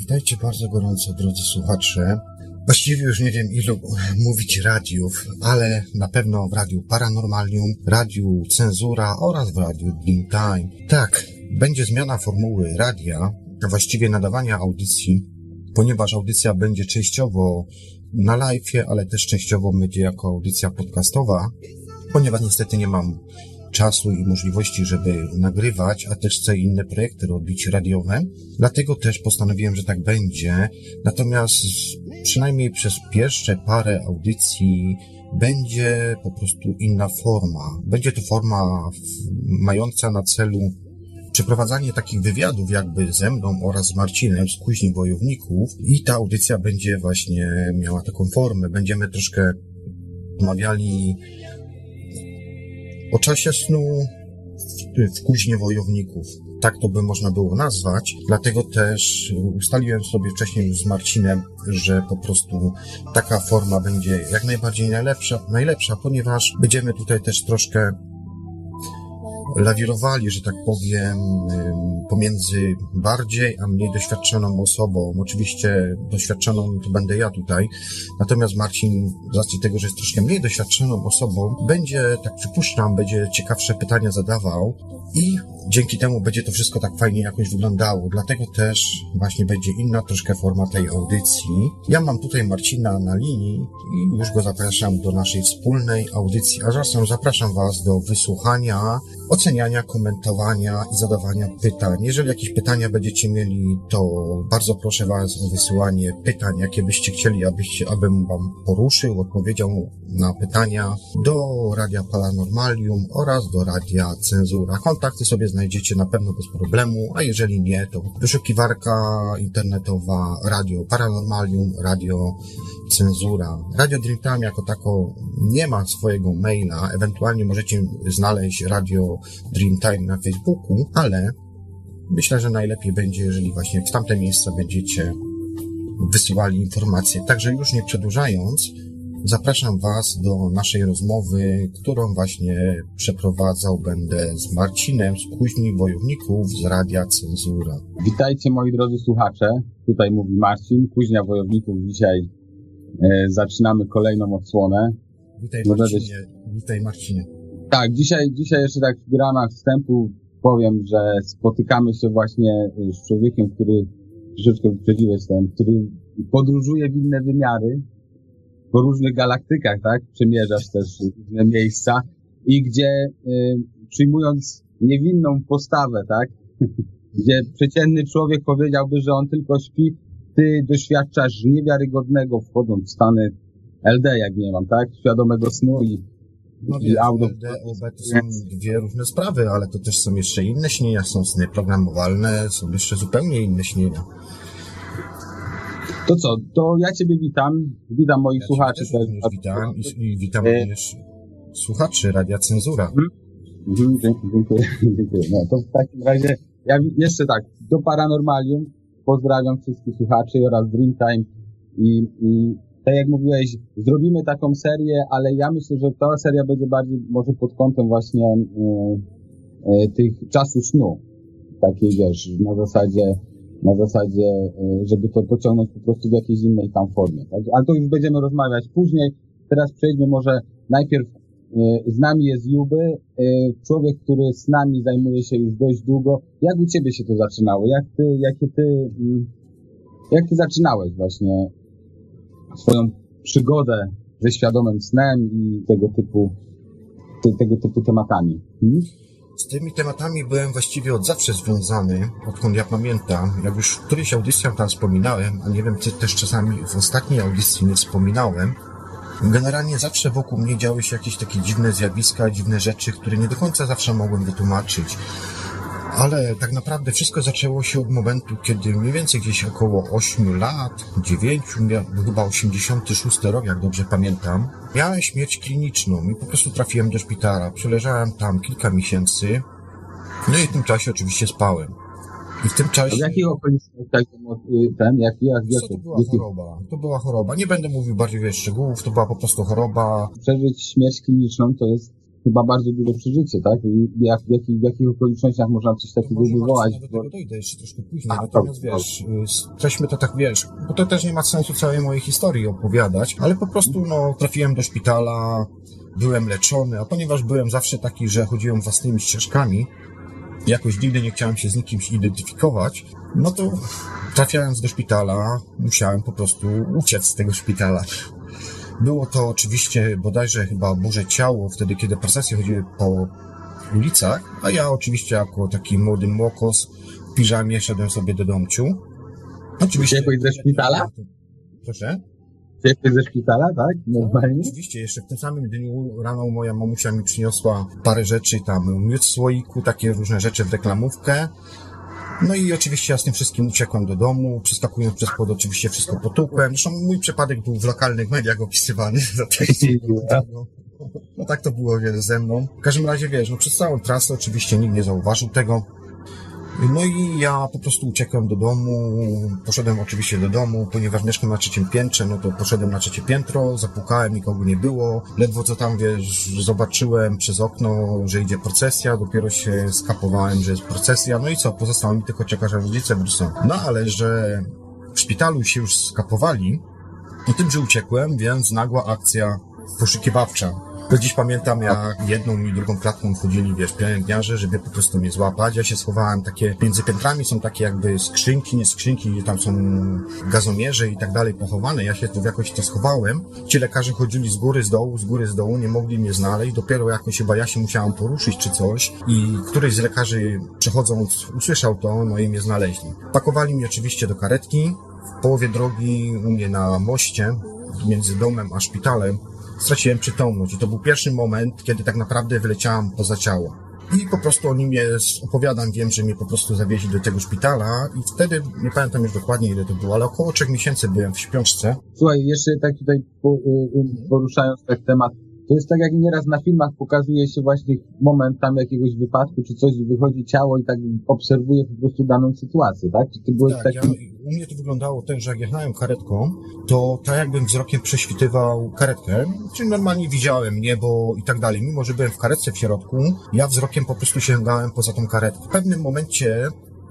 Witajcie bardzo gorąco, drodzy słuchacze. Właściwie już nie wiem, ilu mówić radiów, ale na pewno w Radiu Paranormalium, Radiu Cenzura oraz w Radiu Dreamtime. Tak, będzie zmiana formuły radia, właściwie nadawania audycji, ponieważ audycja będzie częściowo na live, ale też częściowo będzie jako audycja podcastowa, ponieważ niestety nie mam czasu i możliwości, żeby nagrywać, a też chcę inne projekty robić radiowe. Dlatego też postanowiłem, że tak będzie. Natomiast przynajmniej przez pierwsze parę audycji będzie po prostu inna forma. Będzie to forma mająca na celu przeprowadzanie takich wywiadów jakby ze mną oraz z Marcinem z Kuźni Wojowników i ta audycja będzie właśnie miała taką formę. Będziemy troszkę omawiali o czasie snu w, w kuźnie wojowników. Tak to by można było nazwać. Dlatego też ustaliłem sobie wcześniej z Marcinem, że po prostu taka forma będzie jak najbardziej najlepsza, najlepsza, ponieważ będziemy tutaj też troszkę lawirowali, że tak powiem, pomiędzy bardziej a mniej doświadczoną osobą. Oczywiście doświadczoną to będę ja tutaj, natomiast Marcin, z racji tego, że jest troszkę mniej doświadczoną osobą, będzie, tak przypuszczam, będzie ciekawsze pytania zadawał i dzięki temu będzie to wszystko tak fajnie jakoś wyglądało. Dlatego też właśnie będzie inna troszkę forma tej audycji. Ja mam tutaj Marcina na linii i już go zapraszam do naszej wspólnej audycji, a zarazem zapraszam Was do wysłuchania, oceniania, komentowania i zadawania pytań. Jeżeli jakieś pytania będziecie mieli, to bardzo proszę Was o wysyłanie pytań, jakie byście chcieli, abyście, abym Wam poruszył, odpowiedział na pytania do Radia Paranormalium oraz do Radia Cenzura. Kontakty sobie znajdziecie na pewno bez problemu, a jeżeli nie, to wyszukiwarka internetowa Radio Paranormalium, Radio Cenzura. Radio Dreamtime jako tako nie ma swojego maila, ewentualnie możecie znaleźć Radio Dreamtime na Facebooku, ale myślę, że najlepiej będzie, jeżeli właśnie w tamte miejsca będziecie wysyłali informacje. Także już nie przedłużając, Zapraszam Was do naszej rozmowy, którą właśnie przeprowadzał będę z Marcinem z Kuźni Wojowników z Radia Cenzura. Witajcie moi drodzy słuchacze, tutaj mówi Marcin, Kuźnia Wojowników. Dzisiaj e, zaczynamy kolejną odsłonę. Witaj Marcinie, witaj Marcinie. Tak, dzisiaj, dzisiaj jeszcze tak w ramach wstępu powiem, że spotykamy się właśnie z człowiekiem, który troszeczkę wyprzedziłeś ten, który podróżuje w inne wymiary, po różnych galaktykach, tak? Przemierzasz też różne miejsca i gdzie y, przyjmując niewinną postawę, tak? gdzie przeciętny człowiek powiedziałby, że on tylko śpi, ty doświadczasz niewiarygodnego wchodząc w stany LD, jak nie mam, tak? Świadomego snu i, no i OB to są dwie różne sprawy, ale to też są jeszcze inne śnienia, są sny programowalne, są jeszcze zupełnie inne śnienia. To co, to ja Ciebie witam, witam moich ja słuchaczy. Też witam i, i witam e... również słuchaczy Radia Cenzura. Mhm. Mhm, dziękuję, dziękuję. No to w takim razie, ja jeszcze tak, do Paranormalium pozdrawiam wszystkich słuchaczy oraz Dreamtime i, i tak jak mówiłeś, zrobimy taką serię, ale ja myślę, że ta seria będzie bardziej może pod kątem właśnie e, tych czasu snu. Takiej, wiesz, na zasadzie na zasadzie, e, żeby to pociągnąć po prostu w jakiejś innej tam formie. Tak? Ale to już będziemy rozmawiać później. Teraz przejdźmy może najpierw z nami jest Juby, człowiek, który z nami zajmuje się już dość długo. Jak u Ciebie się to zaczynało? Jak Ty, jakie Ty, mm, jak Ty zaczynałeś właśnie swoją przygodę ze świadomym snem i tego typu, te, tego typu tematami? Hmm? Z tymi tematami byłem właściwie od zawsze związany, odkąd ja pamiętam. Jak już w którejś audycji tam wspominałem, a nie wiem, czy też czasami w ostatniej audycji nie wspominałem, generalnie zawsze wokół mnie działy się jakieś takie dziwne zjawiska, dziwne rzeczy, które nie do końca zawsze mogłem wytłumaczyć. Ale tak naprawdę wszystko zaczęło się od momentu, kiedy mniej więcej gdzieś około 8 lat, 9, chyba 86 rok, jak dobrze pamiętam, miałem śmierć kliniczną i po prostu trafiłem do szpitala. Przeleżałem tam kilka miesięcy, no i w tym czasie oczywiście spałem. I w tym czasie... A w jakich okolicznościach ten, jak, jak, jak, Co to była choroba? To była choroba. Nie będę mówił bardziej wiesz, szczegółów, to była po prostu choroba. Przeżyć śmierć kliniczną to jest chyba bardzo duże przeżycie, tak? I jak, w, jakich, w jakich okolicznościach można coś takiego Może wywołać? Do Bo, tego dojdę jeszcze troszkę później, A, natomiast dobrze, wiesz, y, treśmy to tak, wiesz, bo to też nie ma sensu całej mojej historii opowiadać, ale po prostu, no, trafiłem do szpitala, byłem leczony, a ponieważ byłem zawsze taki, że chodziłem własnymi ścieżkami, jakoś nigdy nie chciałem się z nikim identyfikować, no to trafiając do szpitala, musiałem po prostu uciec z tego szpitala. Było to oczywiście bodajże chyba Boże Ciało, wtedy kiedy procesje chodziły po ulicach, a ja oczywiście jako taki młody młokos w piżamie szedłem sobie do domciu. Oczywiście... Uciekłeś ze szpitala? Proszę? Uciekłeś ze szpitala, tak? Normalnie? Oczywiście, jeszcze w tym samym dniu rano moja mamusia mi przyniosła parę rzeczy, tam miód w słoiku, takie różne rzeczy w reklamówkę. No i oczywiście ja z tym wszystkim uciekłem do domu, przeskakując przez płot oczywiście wszystko potupłem. Zresztą mój przypadek był w lokalnych mediach opisywany. No tak to było wiele ze mną. W każdym razie wiesz, no przez całą trasę oczywiście nikt nie zauważył tego. No i ja po prostu uciekłem do domu, poszedłem oczywiście do domu, ponieważ mieszkam na trzecim piętrze, no to poszedłem na trzecie piętro, zapukałem, nikogo nie było, ledwo co tam, wiesz, zobaczyłem przez okno, że idzie procesja, dopiero się skapowałem, że jest procesja, no i co, pozostało mi tylko czekać, aż rodzice wrócą. No ale, że w szpitalu się już skapowali, o tym, że uciekłem, więc nagła akcja poszukiwawcza. Do dziś pamiętam, jak jedną i drugą klatką wchodzili, wiesz, pielęgniarze, żeby po prostu mnie złapać. Ja się schowałem takie, między piętrami są takie jakby skrzynki, nie skrzynki, tam są gazomierze i tak dalej pochowane. Ja się tu jakoś to schowałem. Ci lekarze chodzili z góry, z dołu, z góry, z dołu, nie mogli mnie znaleźć. Dopiero jakoś chyba ja się musiałem poruszyć czy coś i któryś z lekarzy przechodząc usłyszał to, no i mnie znaleźli. Pakowali mnie oczywiście do karetki. W połowie drogi u mnie na moście, między domem a szpitalem, straciłem przytomność i to był pierwszy moment, kiedy tak naprawdę wyleciałam poza ciało. I po prostu o nim jest, opowiadam, wiem, że mnie po prostu zawieźli do tego szpitala i wtedy, nie pamiętam już dokładnie ile to było, ale około trzech miesięcy byłem w śpiączce. Słuchaj, jeszcze tak tutaj y, y, poruszając ten temat, to jest tak jak nieraz na filmach pokazuje się właśnie moment tam jakiegoś wypadku czy coś, wychodzi ciało i tak obserwuje po prostu daną sytuację, tak? Czy ty byłeś Tak, taki... ja, u mnie to wyglądało tak, że jak jechałem karetką, to tak jakbym wzrokiem prześwitywał karetkę, czyli normalnie widziałem niebo i tak dalej. Mimo, że byłem w karetce w środku, ja wzrokiem po prostu sięgałem poza tą karetkę. W pewnym momencie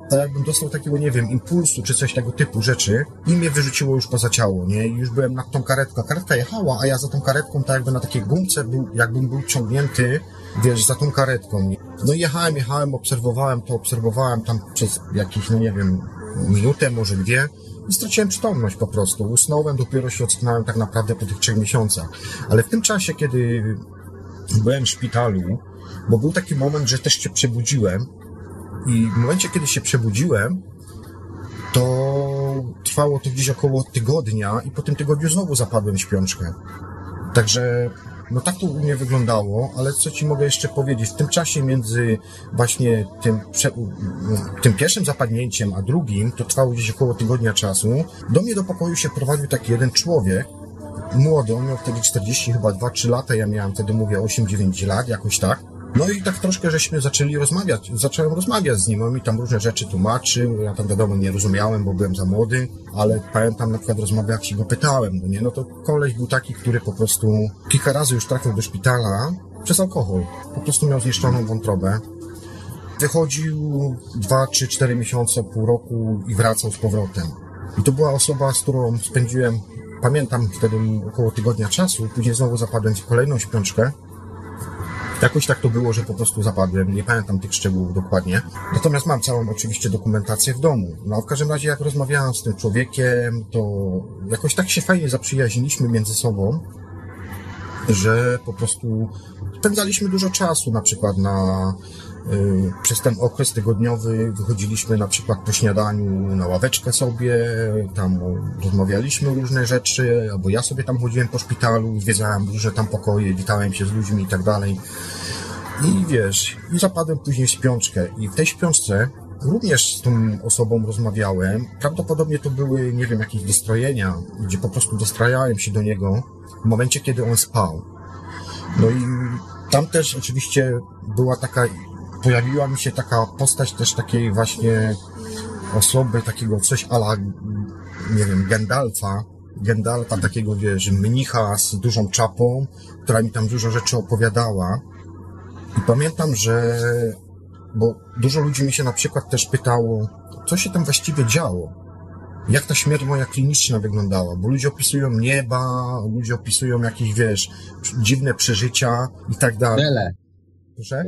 tak jakbym dostał takiego, nie wiem, impulsu czy coś tego typu rzeczy i mnie wyrzuciło już poza ciało, nie? I już byłem nad tą karetką. Karetka jechała, a ja za tą karetką tak jakby na takiej gumce był, jakbym był ciągnięty, wiesz, za tą karetką. Nie? No i jechałem, jechałem, obserwowałem to, obserwowałem tam przez jakieś, no nie wiem, minutę, może dwie i straciłem przytomność po prostu. Usnąłem, dopiero się ocknąłem tak naprawdę po tych trzech miesiącach. Ale w tym czasie, kiedy byłem w szpitalu, bo był taki moment, że też się przebudziłem i w momencie, kiedy się przebudziłem, to trwało to gdzieś około tygodnia i po tym tygodniu znowu zapadłem w śpiączkę. Także no tak to u mnie wyglądało, ale co ci mogę jeszcze powiedzieć? W tym czasie między właśnie tym, tym pierwszym zapadnięciem, a drugim, to trwało gdzieś około tygodnia czasu, do mnie do pokoju się prowadził taki jeden człowiek, młody, on miał wtedy 40 chyba 2-3 lata, ja miałem wtedy mówię 8-9 lat, jakoś tak. No i tak troszkę żeśmy zaczęli rozmawiać, zacząłem rozmawiać z nim, on mi tam różne rzeczy tłumaczył, ja tam wiadomo nie rozumiałem, bo byłem za młody, ale pamiętam na przykład rozmowę, jak się go pytałem, no nie, no to koleś był taki, który po prostu kilka razy już trafił do szpitala przez alkohol, po prostu miał zniszczoną wątrobę, wychodził 2, 3, 4 miesiące, pół roku i wracał z powrotem. I to była osoba, z którą spędziłem, pamiętam wtedy około tygodnia czasu, później znowu zapadłem w kolejną śpiączkę, Jakoś tak to było, że po prostu zapadłem, nie pamiętam tych szczegółów dokładnie. Natomiast mam całą oczywiście dokumentację w domu. No w każdym razie jak rozmawiałem z tym człowiekiem, to jakoś tak się fajnie zaprzyjaźniliśmy między sobą, że po prostu spędzaliśmy dużo czasu na przykład na przez ten okres tygodniowy wychodziliśmy na przykład po śniadaniu na ławeczkę sobie, tam rozmawialiśmy różne rzeczy, albo ja sobie tam chodziłem po szpitalu, zwiedzałem różne tam pokoje, witałem się z ludźmi i tak dalej. I wiesz, i zapadłem później w śpiączkę. I w tej śpiączce również z tą osobą rozmawiałem. Prawdopodobnie to były, nie wiem, jakieś dostrojenia, gdzie po prostu dostrajałem się do niego w momencie, kiedy on spał. No i tam też oczywiście była taka, pojawiła mi się taka postać też takiej właśnie osoby, takiego coś ala, nie wiem, Gandalfa, Gandalfa, takiego, wiesz, mnicha z dużą czapą, która mi tam dużo rzeczy opowiadała. I pamiętam, że, bo dużo ludzi mi się na przykład też pytało, co się tam właściwie działo? Jak ta śmierć moja kliniczna wyglądała? Bo ludzie opisują nieba, ludzie opisują jakieś, wiesz, dziwne przeżycia i tak dalej. Tunele. Proszę?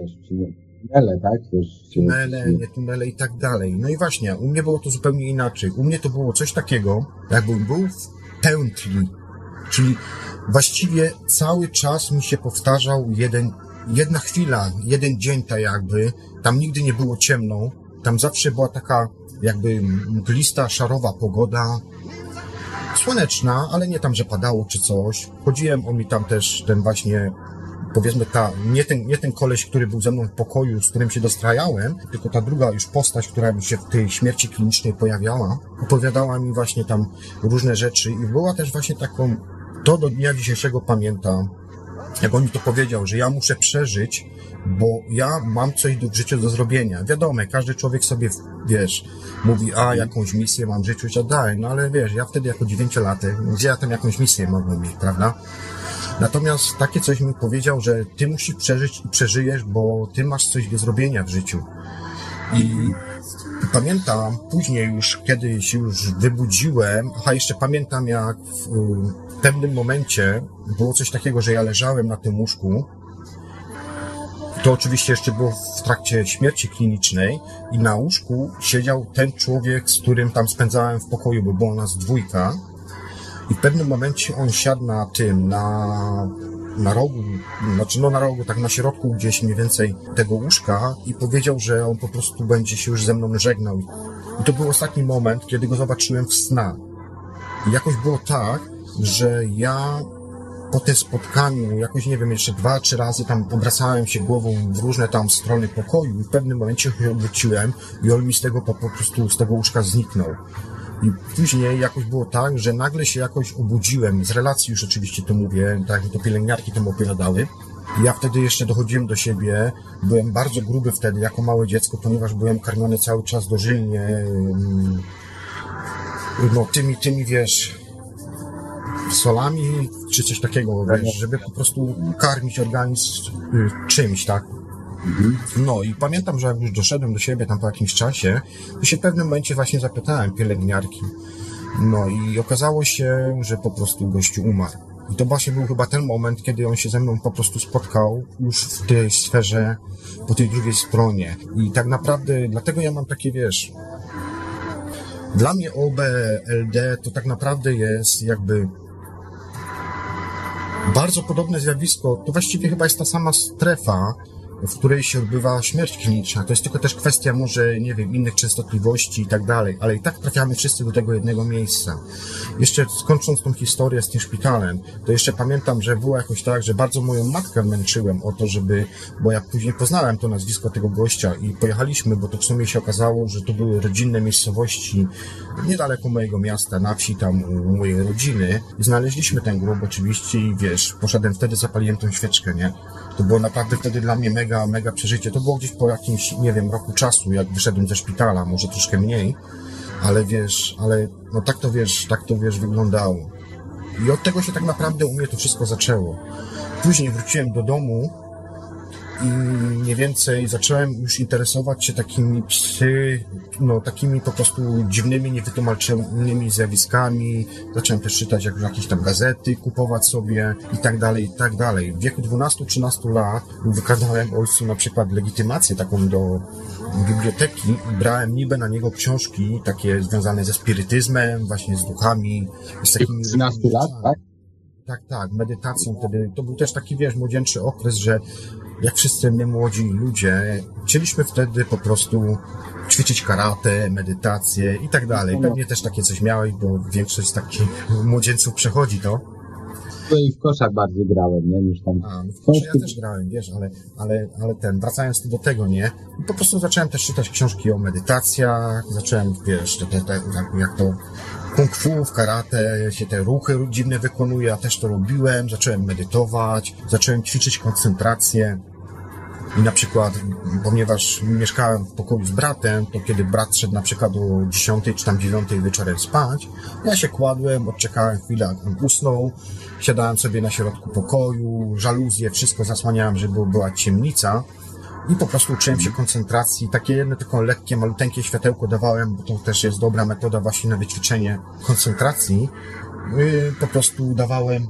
Tunele, tak? Też, tunele, nie tunele i tak dalej. No i właśnie, u mnie było to zupełnie inaczej. U mnie to było coś takiego, jakbym był w pętli, czyli właściwie cały czas mi się powtarzał jeden, jedna chwila, jeden dzień tak jakby, tam nigdy nie było ciemno, tam zawsze była taka jakby mglista, szarowa pogoda, słoneczna, ale nie tam, że padało czy coś. Chodziłem, on mi tam też ten właśnie powiedzmy ta, nie ten, nie ten koleś, który był ze mną w pokoju, z którym się dostrajałem, tylko ta druga już postać, która się w tej śmierci klinicznej pojawiała, opowiadała mi właśnie tam różne rzeczy i była też właśnie taką, to do dnia dzisiejszego pamiętam, jak on mi to powiedział, że ja muszę przeżyć, bo ja mam coś w życiu do zrobienia. Wiadomo, każdy człowiek sobie, wiesz, mówi, a jakąś misję mam w życiu i tak dalej, no ale wiesz, ja wtedy jako dziewięciolatek, gdzie ja tam jakąś misję mogłem mieć, prawda? Natomiast takie coś mi powiedział, że ty musisz przeżyć i przeżyjesz, bo ty masz coś do zrobienia w życiu. I pamiętam później już, kiedy się już wybudziłem, a jeszcze pamiętam jak w, w pewnym momencie było coś takiego, że ja leżałem na tym łóżku. To oczywiście jeszcze było w trakcie śmierci klinicznej i na łóżku siedział ten człowiek, z którym tam spędzałem w pokoju, bo było nas dwójka. I w pewnym momencie on siadł na tym, na, na rogu, znaczy no na rogu, tak na środku gdzieś mniej więcej tego łóżka i powiedział, że on po prostu będzie się już ze mną żegnał. I to był ostatni moment, kiedy go zobaczyłem w snach. I jakoś było tak, że ja po tym spotkaniu, jakoś nie wiem, jeszcze dwa, trzy razy tam obracałem się głową w różne tam strony pokoju i w pewnym momencie się odwróciłem i on mi z tego po, po prostu, z tego łóżka zniknął. I później jakoś było tak, że nagle się jakoś obudziłem, z relacji już oczywiście to mówię, tak jak to pielęgniarki tam opowiadały. Ja wtedy jeszcze dochodziłem do siebie, byłem bardzo gruby wtedy, jako małe dziecko, ponieważ byłem karmiony cały czas dożylnie, no tymi, tymi, wiesz, solami, czy coś takiego, wiesz, żeby po prostu karmić organizm y, czymś, tak? No i pamiętam, że jak już doszedłem do siebie tam po jakimś czasie, to się w pewnym momencie właśnie zapytałem pielęgniarki. No i okazało się, że po prostu gościu umarł. I to właśnie był chyba ten moment, kiedy on się ze mną po prostu spotkał już w tej sferze, po tej drugiej stronie. I tak naprawdę, dlatego ja mam takie, wiesz, dla mnie OBLD to tak naprawdę jest jakby bardzo podobne zjawisko. To właściwie chyba jest ta sama strefa, w której się odbywa śmierć kliniczna. To jest tylko też kwestia może, nie wiem, innych częstotliwości i tak dalej, ale i tak trafiamy wszyscy do tego jednego miejsca. Jeszcze skończąc tą historię z tym szpitalem, to jeszcze pamiętam, że było jakoś tak, że bardzo moją matkę męczyłem o to, żeby, bo ja później poznałem to nazwisko tego gościa i pojechaliśmy, bo to w sumie się okazało, że to były rodzinne miejscowości niedaleko mojego miasta, na wsi tam u mojej rodziny i znaleźliśmy ten grób oczywiście i wiesz, poszedłem wtedy, zapaliłem tą świeczkę, nie? To było naprawdę wtedy dla mnie mega, mega przeżycie. To było gdzieś po jakimś, nie wiem, roku czasu, jak wyszedłem ze szpitala, może troszkę mniej, ale wiesz, ale no tak to wiesz, tak to wiesz, wyglądało. I od tego się tak naprawdę u mnie to wszystko zaczęło. Później wróciłem do domu mniej więcej zacząłem już interesować się takimi psy, no takimi po prostu dziwnymi, niewytłumaczonymi zjawiskami. Zacząłem też czytać jak, jakieś tam gazety, kupować sobie i tak dalej, i tak dalej. W wieku 12-13 lat wykładałem ojcu na przykład legitymację taką do biblioteki i brałem niby na niego książki takie związane ze spirytyzmem, właśnie z duchami, z takimi... 13 lat, tak? Tak, tak, medytacją wtedy. To był też taki, wiesz, młodzieńczy okres, że jak wszyscy my młodzi ludzie, chcieliśmy wtedy po prostu ćwiczyć karate, medytację i tak dalej. Pewnie też takie coś miałeś, bo większość takich młodzieńców przechodzi to. I w koszach bardziej grałem, nie? Niż tam. A, no w kosze ja też grałem, wiesz, ale, ale, ale ten, wracając do tego, nie? Po prostu zacząłem też czytać książki o medytacjach, zacząłem, wiesz, te, te, te, jak, jak to kung fu, w karate się te ruchy dziwne wykonuje, ja też to robiłem, zacząłem medytować, zacząłem ćwiczyć koncentrację. I na przykład, ponieważ mieszkałem w pokoju z bratem, to kiedy brat szedł na przykład o 10 czy tam 9 wieczorem spać, ja się kładłem, odczekałem chwilę, usnął, siadałem sobie na środku pokoju, żaluzje, wszystko zasłaniałem, żeby była ciemnica i po prostu uczyłem się koncentracji. Takie jedno tylko lekkie, maluteńkie światełko dawałem, bo to też jest dobra metoda właśnie na wyćwiczenie koncentracji. Yy, Po prostu dawałem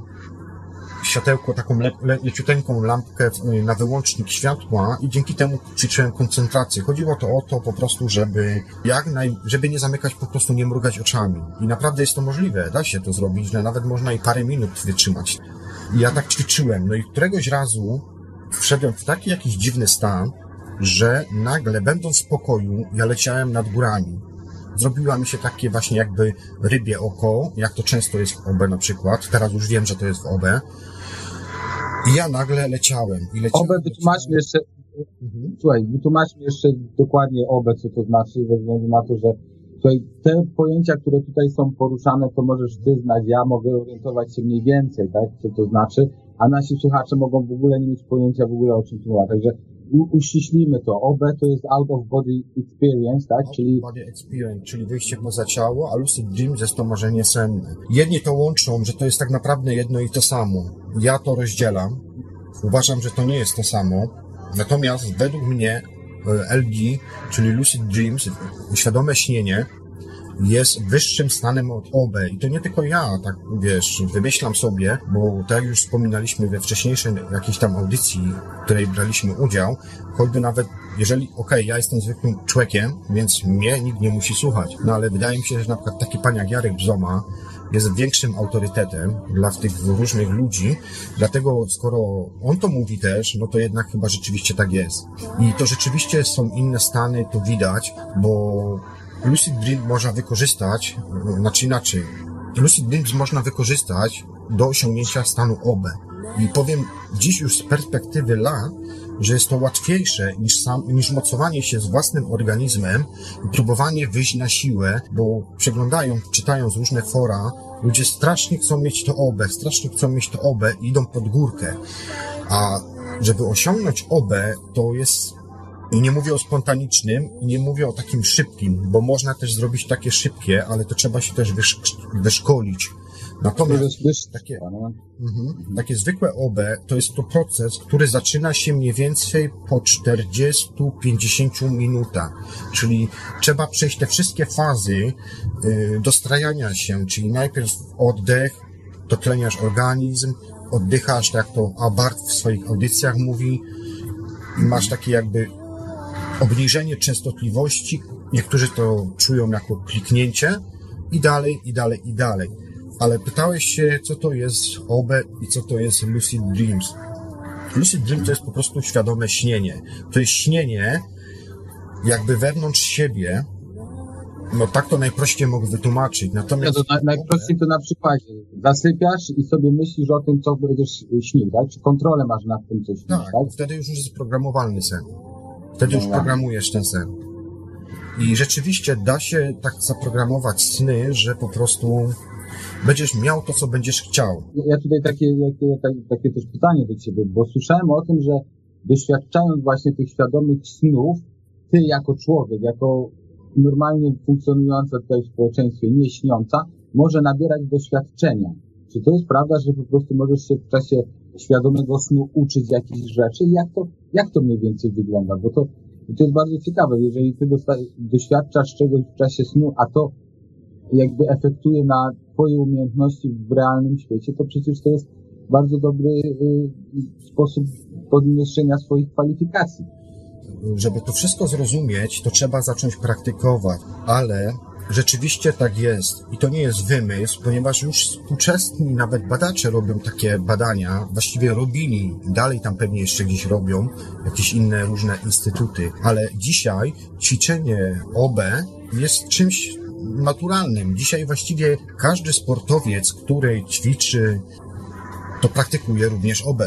światełko, taką le, le, leciuteńką lampkę w- na wyłącznik światła i dzięki temu ćwiczyłem koncentrację. Chodziło to o to po prostu, żeby jak naj, żeby nie zamykać, po prostu nie mrugać oczami. I naprawdę jest to możliwe, da się to zrobić, że nawet można i parę minut wytrzymać. I ja tak ćwiczyłem. No i któregoś razu wszedłem w taki jakiś dziwny stan, że nagle, będąc w pokoju, ja leciałem nad górami. Zrobiła mi się takie właśnie jakby rybie oko, jak to często jest w OB na przykład. Teraz już wiem, że to jest w OB. I ja nagle leciałem. I leciałem Obę wytłumaczmy jeszcze, Mhm. słuchaj, wytłumaczmy jeszcze dokładnie obę, co to znaczy, ze względu na to, że słuchaj, te pojęcia, które tutaj są poruszane, to możesz ty znać, ja mogę orientować się mniej więcej, tak, co to znaczy, a nasi słuchacze mogą w ogóle nie mieć pojęcia w ogóle o czym tu mowa. Także uściślimy to. OB to jest out of body experience, tak, czyli Body experience, czyli wyjście poza ciało, a lucid dream jest to marzenie senne. Jedni to łączą, że to jest tak naprawdę jedno i to samo. Ja to rozdzielam. Uważam, że to nie jest to samo. Natomiast według mnie e, LD, czyli lucid dreams, świadome śnienie, jest wyższym stanem od OB. I to nie tylko ja, tak wiesz, wymyślam sobie, bo tak już wspominaliśmy we wcześniejszej jakiejś tam audycji, w której braliśmy udział, choćby nawet, jeżeli, okej, ja jestem zwykłym człowiekiem, więc mnie nikt nie musi słuchać. No ale wydaje mi się, że na przykład taki pan jak Jarek Bzoma jest większym autorytetem dla tych różnych ludzi, dlatego skoro on to mówi też, no to jednak chyba rzeczywiście tak jest. I to rzeczywiście są inne stany, to widać, bo Lucid Dream można wykorzystać, e, znaczy inaczej. Lucid Dreams można wykorzystać do osiągnięcia stanu OB. I powiem dziś już z perspektywy lat, że jest to łatwiejsze niż, sam, niż mocowanie się z własnym organizmem i próbowanie wyjść na siłę, bo przeglądając, czytając różne fora, ludzie strasznie chcą mieć to OB, strasznie chcą mieć to OB i idą pod górkę. A żeby osiągnąć OB, to jest i nie mówię o spontanicznym, i nie mówię o takim szybkim, bo można też zrobić takie szybkie, ale to trzeba się też wysz- wyszkolić. Natomiast takie, mhm, takie zwykłe OB to jest to proces, który zaczyna się mniej więcej po 40-50 minutach. Czyli trzeba przejść te wszystkie fazy y, dostrajania się, czyli najpierw oddech, dotleniasz organizm, oddychasz, tak jak to Abart w swoich audycjach mówi, i masz takie jakby obniżenie częstotliwości. Niektórzy to czują jako kliknięcie i dalej, i dalej, i dalej. Ale pytałeś się, co to jest OB i co to jest Lucid Dreams. Lucid Dream to jest po prostu świadome śnienie. To jest śnienie jakby wewnątrz siebie. No tak to najprościej mogę wytłumaczyć. Ja Natomiast to na, najprościej to na przykładzie. Zasypiasz i sobie myślisz o tym, co będziesz śnił, tak? Czy kontrolę masz nad tym, co śnisz, Tak, tak? wtedy już jest programowalny sen. Wtedy już programujesz ten sen. I rzeczywiście da się tak zaprogramować sny, że po prostu będziesz miał to, co będziesz chciał. Ja- tutaj takie, takie, takie, takie też pytanie do Ciebie, bo słyszałem o tym, że doświadczając właśnie tych świadomych snów, Ty jako człowiek, jako normalnie funkcjonująca tutaj w społeczeństwie, nie śniąca, może nabierać doświadczenia. Czy to jest prawda, że po prostu możesz się w czasie świadomego snu uczyć jakichś rzeczy? Jak to, jak to mniej więcej wygląda? Bo to, to jest bardzo ciekawe. Jeżeli Ty doświadczasz czegoś w czasie snu, a to jakby efektuje na Twoje umiejętności w realnym świecie, to przecież to jest bardzo dobry y, sposób podniesienia swoich kwalifikacji. Żeby to wszystko zrozumieć, to trzeba zacząć praktykować, ale rzeczywiście tak jest. I to nie jest wymysł, ponieważ już współczesni nawet badacze robią takie badania, właściwie robili, dalej tam pewnie jeszcze gdzieś robią, jakieś inne różne instytuty, ale dzisiaj ćwiczenie OB jest czymś naturalnym. Dzisiaj właściwie każdy sportowiec, który ćwiczy, to praktykuje również OB.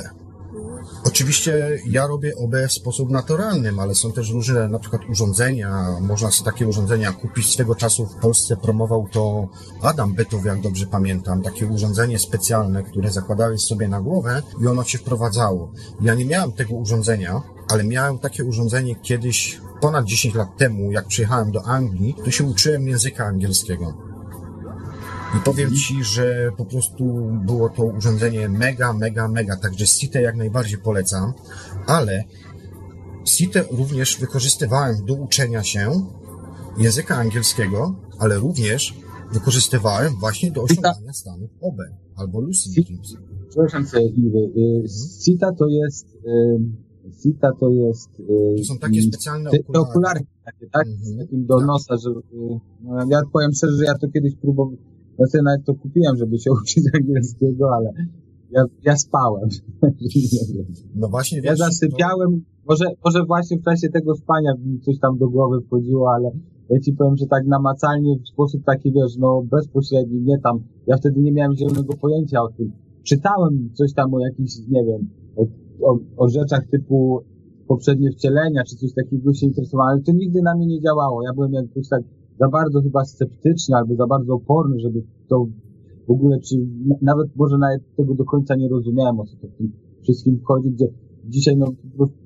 Oczywiście ja robię OB w sposób naturalny, ale są też różne na przykład urządzenia. Można sobie takie urządzenia kupić. Swego czasu w Polsce promował to Adam Bytów, jak dobrze pamiętam. Takie urządzenie specjalne, które zakładałeś sobie na głowę i ono cię wprowadzało. Ja nie miałem tego urządzenia, ale miałem takie urządzenie kiedyś, ponad 10 lat temu, jak przyjechałem do Anglii, to się uczyłem języka angielskiego. I powiem Ci, że po prostu było to urządzenie mega, mega, mega. Także Site jak najbardziej polecam, ale Site również wykorzystywałem do uczenia się języka angielskiego, ale również wykorzystywałem właśnie do osiągania stanów OB albo Lucid Dreams. Przepraszam cię, Iwy. Y, Sita to jest... y, Sita to jest... y, To są takie specjalne te, te okulary. okularki takie, tak? Mhm. Z takim do Tak. nosa, że... y, no, ja powiem szczerze, że ja to kiedyś próbowałem... Ja sobie nawet to kupiłem, żeby się uczyć angielskiego, ale ja, ja spałem. No właśnie, Ja zasypiałem, może, może właśnie w czasie tego spania mi coś tam do głowy wchodziło, ale ja ci powiem, że tak namacalnie w sposób taki, wiesz, no bezpośredni, nie tam, ja wtedy nie miałem zielonego pojęcia o tym. Czytałem coś tam o jakichś, nie wiem, o, o, o rzeczach typu poprzednie wcielenia, czy coś takiego się interesowałem, ale to nigdy na mnie nie działało. Ja byłem jakoś tak za bardzo chyba sceptyczny, albo za bardzo oporny, żeby to w ogóle, czy na- nawet może nawet tego do końca nie rozumiałem, o co to w tym wszystkim chodzi, gdzie dzisiaj no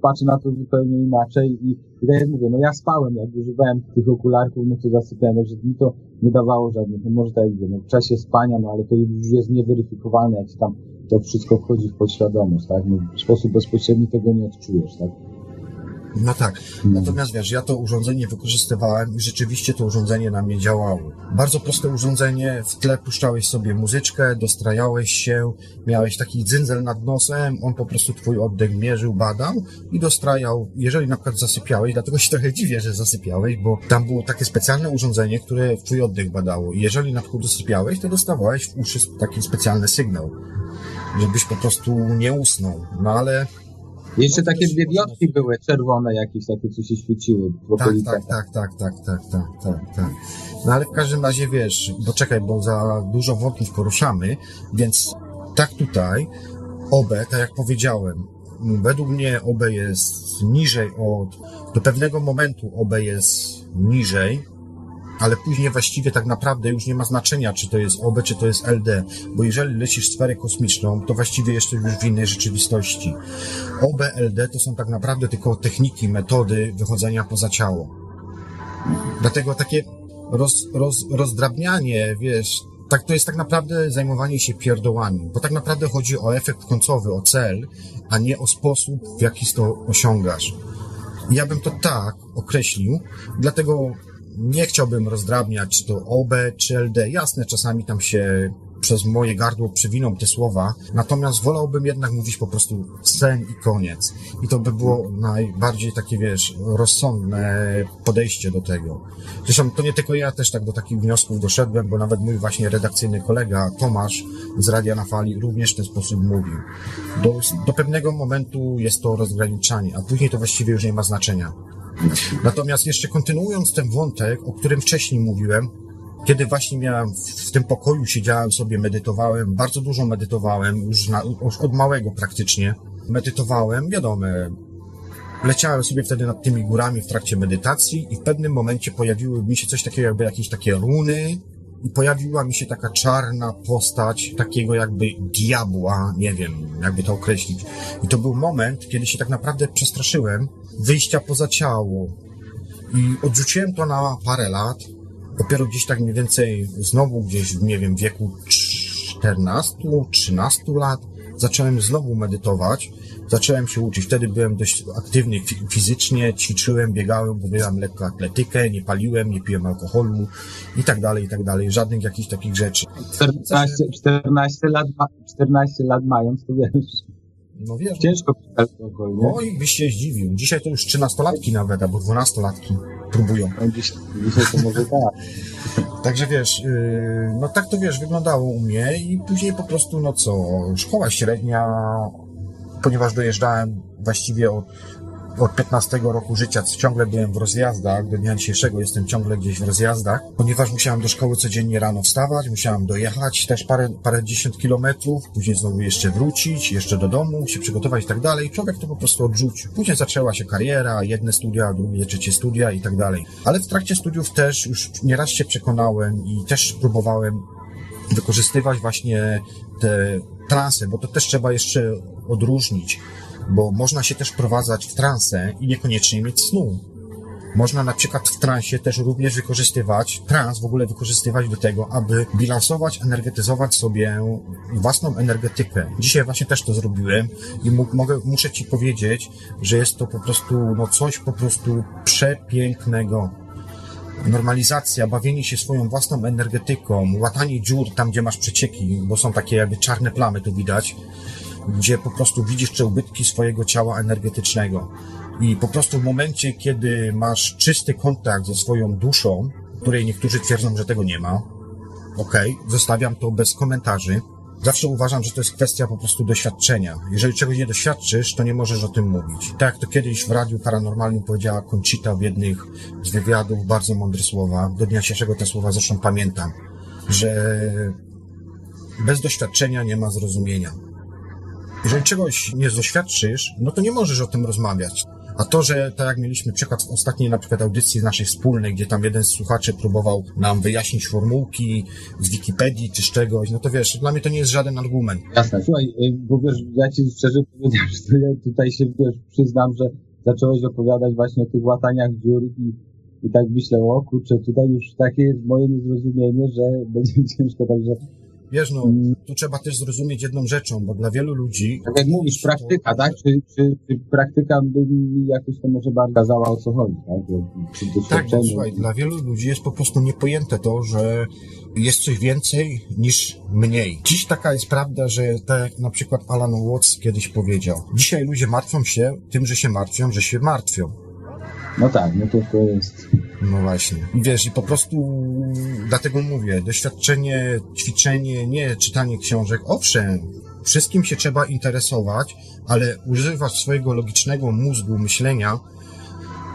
patrzę na to zupełnie inaczej i, tak jak mówię, no ja spałem, jak używałem tych okularków, no to zasypiałem, także mi to nie dawało żadnych, no może tak jak mówię, no w czasie spania, no ale to już jest nieweryfikowalne, jak tam to wszystko wchodzi w podświadomość, tak, no, w sposób bezpośredni tego nie odczujesz, tak. No tak. Natomiast wiesz, ja to urządzenie wykorzystywałem i rzeczywiście to urządzenie na mnie działało. Bardzo proste urządzenie, w tle puszczałeś sobie muzyczkę, dostrajałeś się, miałeś taki dzyndzel nad nosem, on po prostu twój oddech mierzył, badał i dostrajał. Jeżeli na przykład zasypiałeś, dlatego się trochę dziwię, że zasypiałeś, bo tam było takie specjalne urządzenie, które twój oddech badało. I jeżeli na przykład dosypiałeś, to dostawałeś w uszy taki specjalny sygnał, żebyś po prostu nie usnął. No ale Jeszcze takie dwie były, czerwone jakieś takie, co się świeciły Tak, tak, tak, tak, tak, tak, tak, tak, tak. No ale w każdym razie wiesz, bo czekaj, bo za dużo wątków poruszamy, więc tak tutaj OB, tak jak powiedziałem, według mnie OB jest niżej od, do pewnego momentu OB jest niżej, ale później właściwie tak naprawdę już nie ma znaczenia, czy to jest OB, czy to jest LD, bo jeżeli lecisz sferę kosmiczną, to właściwie jesteś już w innej rzeczywistości. OB, LD to są tak naprawdę tylko techniki, metody wychodzenia poza ciało. Dlatego takie roz, roz, rozdrabnianie, wiesz, tak to jest tak naprawdę zajmowanie się pierdołami, bo tak naprawdę chodzi o efekt końcowy, o cel, a nie o sposób, w jaki to osiągasz. Ja bym to tak określił, dlatego nie chciałbym rozdrabniać, czy to OB, czy LD. Jasne, czasami tam się przez moje gardło przewiną te słowa, natomiast wolałbym jednak mówić po prostu sen i koniec. I to by było najbardziej takie, wiesz, rozsądne podejście do tego. Zresztą to nie tylko ja też tak do takich wniosków doszedłem, bo nawet mój właśnie redakcyjny kolega Tomasz z Radia na Fali również w ten sposób mówił. Do, do pewnego momentu jest to rozgraniczanie, a później to właściwie już nie ma znaczenia. Natomiast jeszcze kontynuując ten wątek, o którym wcześniej mówiłem, kiedy właśnie miałem w, tym pokoju, siedziałem sobie, medytowałem, bardzo dużo medytowałem, już, na, już od małego praktycznie. Medytowałem, wiadomo, leciałem sobie wtedy nad tymi górami w trakcie medytacji i w pewnym momencie pojawiły mi się coś takiego jakby jakieś takie runy i pojawiła mi się taka czarna postać takiego jakby diabła, nie wiem, jakby to określić. I to był moment, kiedy się tak naprawdę przestraszyłem wyjścia poza ciało. I odrzuciłem to na parę lat. Dopiero gdzieś tak mniej więcej znowu gdzieś, nie wiem, w wieku 14, 13 lat zacząłem znowu medytować. Zacząłem się uczyć. Wtedy byłem dość aktywny fi- fizycznie, ćwiczyłem, biegałem, robiłem lekko atletykę, nie paliłem, nie piłem alkoholu i tak dalej, i tak dalej. Żadnych jakichś takich rzeczy. 14, 14 lat, ma- 14 lat mając, to wiesz, No wiesz, ciężko pić alkohol, nie? oj, byś się zdziwił. Dzisiaj to już 13-latki nawet, albo 12-latki próbują. No, Dzisiaj, dzisiaj to może tak. Także wiesz, yy, no tak to wiesz, wyglądało u mnie i później po prostu, no co, szkoła średnia, ponieważ dojeżdżałem właściwie od, od 15 roku życia, ciągle byłem w rozjazdach, do dnia dzisiejszego jestem ciągle gdzieś w rozjazdach, ponieważ musiałem do szkoły codziennie rano wstawać, musiałem dojechać też parę, parę dziesiąt kilometrów, później znowu jeszcze wrócić, jeszcze do domu, się przygotować i tak dalej. Człowiek to po prostu odrzucił. Później zaczęła się kariera, jedne studia, drugie, trzecie studia i tak dalej. Ale w trakcie studiów też już nieraz się przekonałem i też próbowałem wykorzystywać właśnie te transe, bo to też trzeba jeszcze odróżnić. bo można się też wprowadzać w transę i niekoniecznie mieć snu. Można na przykład w transie też również wykorzystywać, trans w ogóle wykorzystywać do tego, aby bilansować, energetyzować sobie własną energetykę. Dzisiaj właśnie też to zrobiłem i mogę, muszę Ci powiedzieć, że jest to po prostu no coś po prostu przepięknego normalizacja, bawienie się swoją własną energetyką, łatanie dziur tam, gdzie masz przecieki, bo są takie jakby czarne plamy, tu widać, gdzie po prostu widzisz te ubytki swojego ciała energetycznego. I po prostu w momencie, kiedy masz czysty kontakt ze swoją duszą, której niektórzy twierdzą, że tego nie ma, okej, okay, zostawiam to bez komentarzy. Zawsze uważam, że to jest kwestia po prostu doświadczenia. Jeżeli czegoś nie doświadczysz, to nie możesz o tym mówić. Tak jak to kiedyś w Radiu Paranormalnym powiedziała Conchita w jednych z wywiadów, bardzo mądre słowa. Do dnia dzisiejszego te słowa zresztą pamiętam, że bez doświadczenia nie ma zrozumienia. Jeżeli czegoś nie doświadczysz, no to nie możesz o tym rozmawiać. A to, że tak jak mieliśmy przykład w ostatniej na przykład audycji naszej wspólnej, gdzie tam jeden z słuchaczy próbował nam wyjaśnić formułki z Wikipedii czy z czegoś, no to wiesz, dla mnie to nie jest żaden argument. Jasne, słuchaj, y, bo wiesz, ja ci szczerze powiedziałem, że tutaj się wiesz, przyznam, że zacząłeś opowiadać właśnie o tych łataniach dziur i, i tak myślę, o kurczę, tutaj już takie jest moje niezrozumienie, że będzie ciężko, także Wiesz, no, mm. tu trzeba też zrozumieć jedną rzeczą, bo dla wielu ludzi... Tak jak mówisz, praktyka, to... tak? Czy, czy, czy, praktyka by mi jakoś to może bardziej kazała o co chodzi, tak? tak, no, słuchaj, dla wielu ludzi jest po prostu niepojęte to, że jest coś więcej niż mniej. Dziś taka jest prawda, że tak jak na przykład Alan Watts kiedyś powiedział, dzisiaj ludzie martwią się tym, że się martwią, że się martwią. No tak, no to to jest... No właśnie. Wiesz, i po prostu dlatego mówię, doświadczenie, ćwiczenie, nie czytanie książek, owszem, wszystkim się trzeba interesować, ale używać swojego logicznego mózgu, myślenia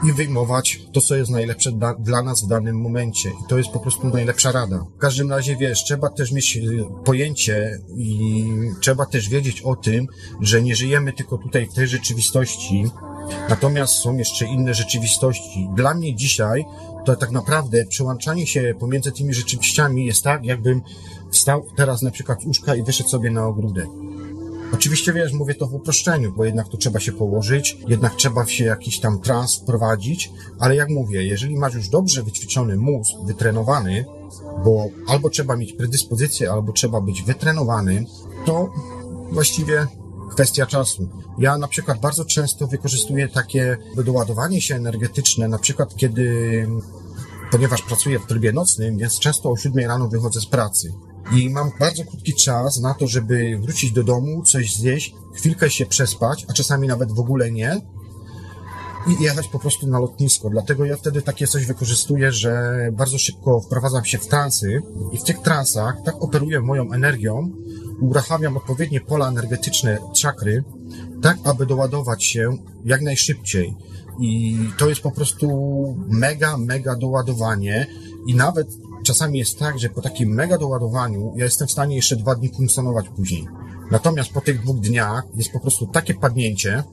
i wyjmować to, co jest najlepsze da, dla nas w danym momencie. I to jest po prostu najlepsza rada. W każdym razie, wiesz, trzeba też mieć y, pojęcie i trzeba też wiedzieć o tym, że nie żyjemy tylko tutaj w tej rzeczywistości, Natomiast są jeszcze inne rzeczywistości. Dla mnie dzisiaj to tak naprawdę przełączanie się pomiędzy tymi rzeczywistościami jest tak, jakbym wstał teraz na przykład z łóżka i wyszedł sobie na ogródek. Oczywiście wiesz, mówię to w uproszczeniu, bo jednak tu trzeba się położyć, jednak trzeba się jakiś tam trans wprowadzić, ale jak mówię, jeżeli masz już dobrze wyćwiczony mózg, wytrenowany, bo albo trzeba mieć predyspozycję, albo trzeba być wytrenowany, to właściwie kwestia czasu. Ja na przykład bardzo często wykorzystuję takie doładowanie się energetyczne, na przykład kiedy, ponieważ pracuję w trybie nocnym, więc często o 7 rano wychodzę z pracy. I mam bardzo krótki czas na to, żeby wrócić do domu, coś zjeść, chwilkę się przespać, a czasami nawet w ogóle nie, i jechać po prostu na lotnisko. Dlatego ja wtedy takie coś wykorzystuję, że bardzo szybko wprowadzam się w transy i w tych transach tak operuję moją energią, uruchamiam odpowiednie pola energetyczne czakry, tak aby doładować się jak najszybciej. I to jest po prostu mega, mega doładowanie i nawet czasami jest tak, że po takim mega doładowaniu ja jestem w stanie jeszcze dwa dni funkcjonować później. Natomiast po tych dwóch dniach jest po prostu takie padnięcie,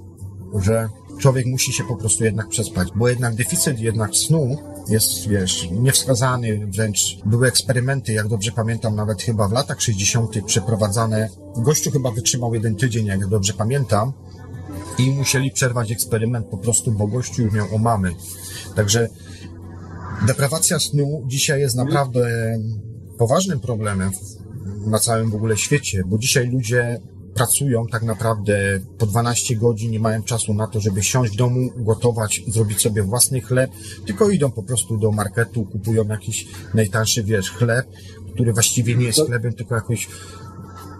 że człowiek musi się po prostu jednak przespać, bo jednak deficyt jednak snu jest, wiesz, niewskazany, wręcz były eksperymenty, jak dobrze pamiętam, nawet chyba w latach 60. przeprowadzane. Gościu chyba wytrzymał jeden tydzień, jak dobrze pamiętam, i musieli przerwać eksperyment po prostu, bo gościu już miał omamy. Także deprawacja snu dzisiaj jest naprawdę poważnym problemem na całym w ogóle świecie, bo dzisiaj ludzie pracują tak naprawdę po 12 godzin, nie mają czasu na to, żeby siąść w domu, gotować, zrobić sobie własny chleb, tylko idą po prostu do marketu, kupują jakiś najtańszy, wiesz, chleb, który właściwie nie jest chlebem, tylko jakąś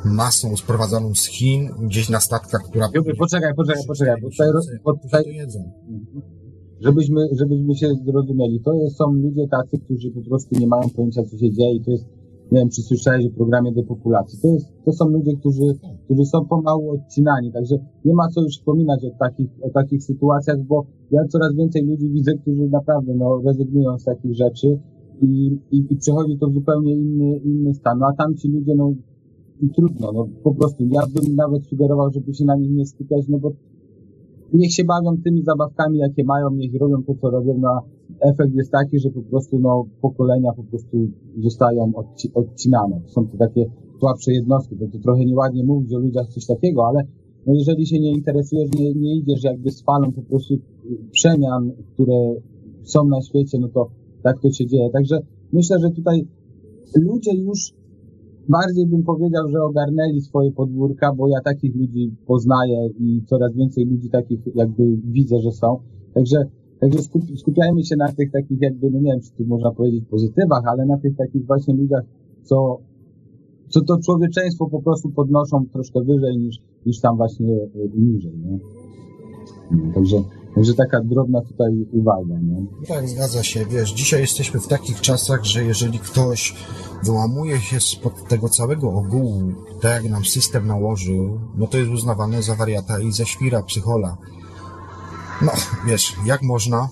masą sprowadzoną z Chin, gdzieś na statkach, która... Poczekaj, poczekaj, poczekaj, bo tutaj, bo tutaj, żebyśmy, żebyśmy się zrozumieli, to jest, są ludzie tacy, którzy po prostu nie mają pojęcia, co się dzieje i to jest nie wiem, czy słyszałeś o programie depopulacji. To, jest, to są ludzie, którzy, którzy są pomału odcinani, także nie ma co już wspominać o takich, o takich sytuacjach, bo ja coraz więcej ludzi widzę, którzy naprawdę no, rezygnują z takich rzeczy i, i, i przechodzi to w zupełnie inny, inny stan. No a tam ci ludzie, no trudno, no po prostu ja bym nawet sugerował, żeby się na nich nie skupiać, no bo niech się bawią tymi zabawkami, jakie mają, niech robią to, co robią, no a efekt jest taki, że po prostu no, pokolenia po prostu zostają odci odcinane. Są to takie słabsze jednostki, bo to trochę nieładnie mówić o ludziach coś takiego, ale no jeżeli się nie interesujesz, nie, nie idziesz jakby z falą po prostu przemian, które są na świecie, no to tak to się dzieje. Także myślę, że tutaj ludzie już bardziej bym powiedział, że ogarnęli swoje podwórka, bo ja takich ludzi poznaję i coraz więcej ludzi takich jakby widzę, że są. Także, także skupiajmy się na tych takich jakby, no nie wiem, czy tu można powiedzieć pozytywach, ale na tych takich właśnie ludziach, co, co to człowieczeństwo po prostu podnoszą troszkę wyżej niż, niż tam właśnie e, niżej. Nie? No, także, także taka drobna tutaj uwaga. Nie? Tak, zgadza się. Wiesz, dzisiaj jesteśmy w takich czasach, że jeżeli ktoś wyłamuje się spod tego całego ogółu, tak jak nam system nałożył, no to jest uznawane za wariata i za świra, psychola. No, wiesz, jak można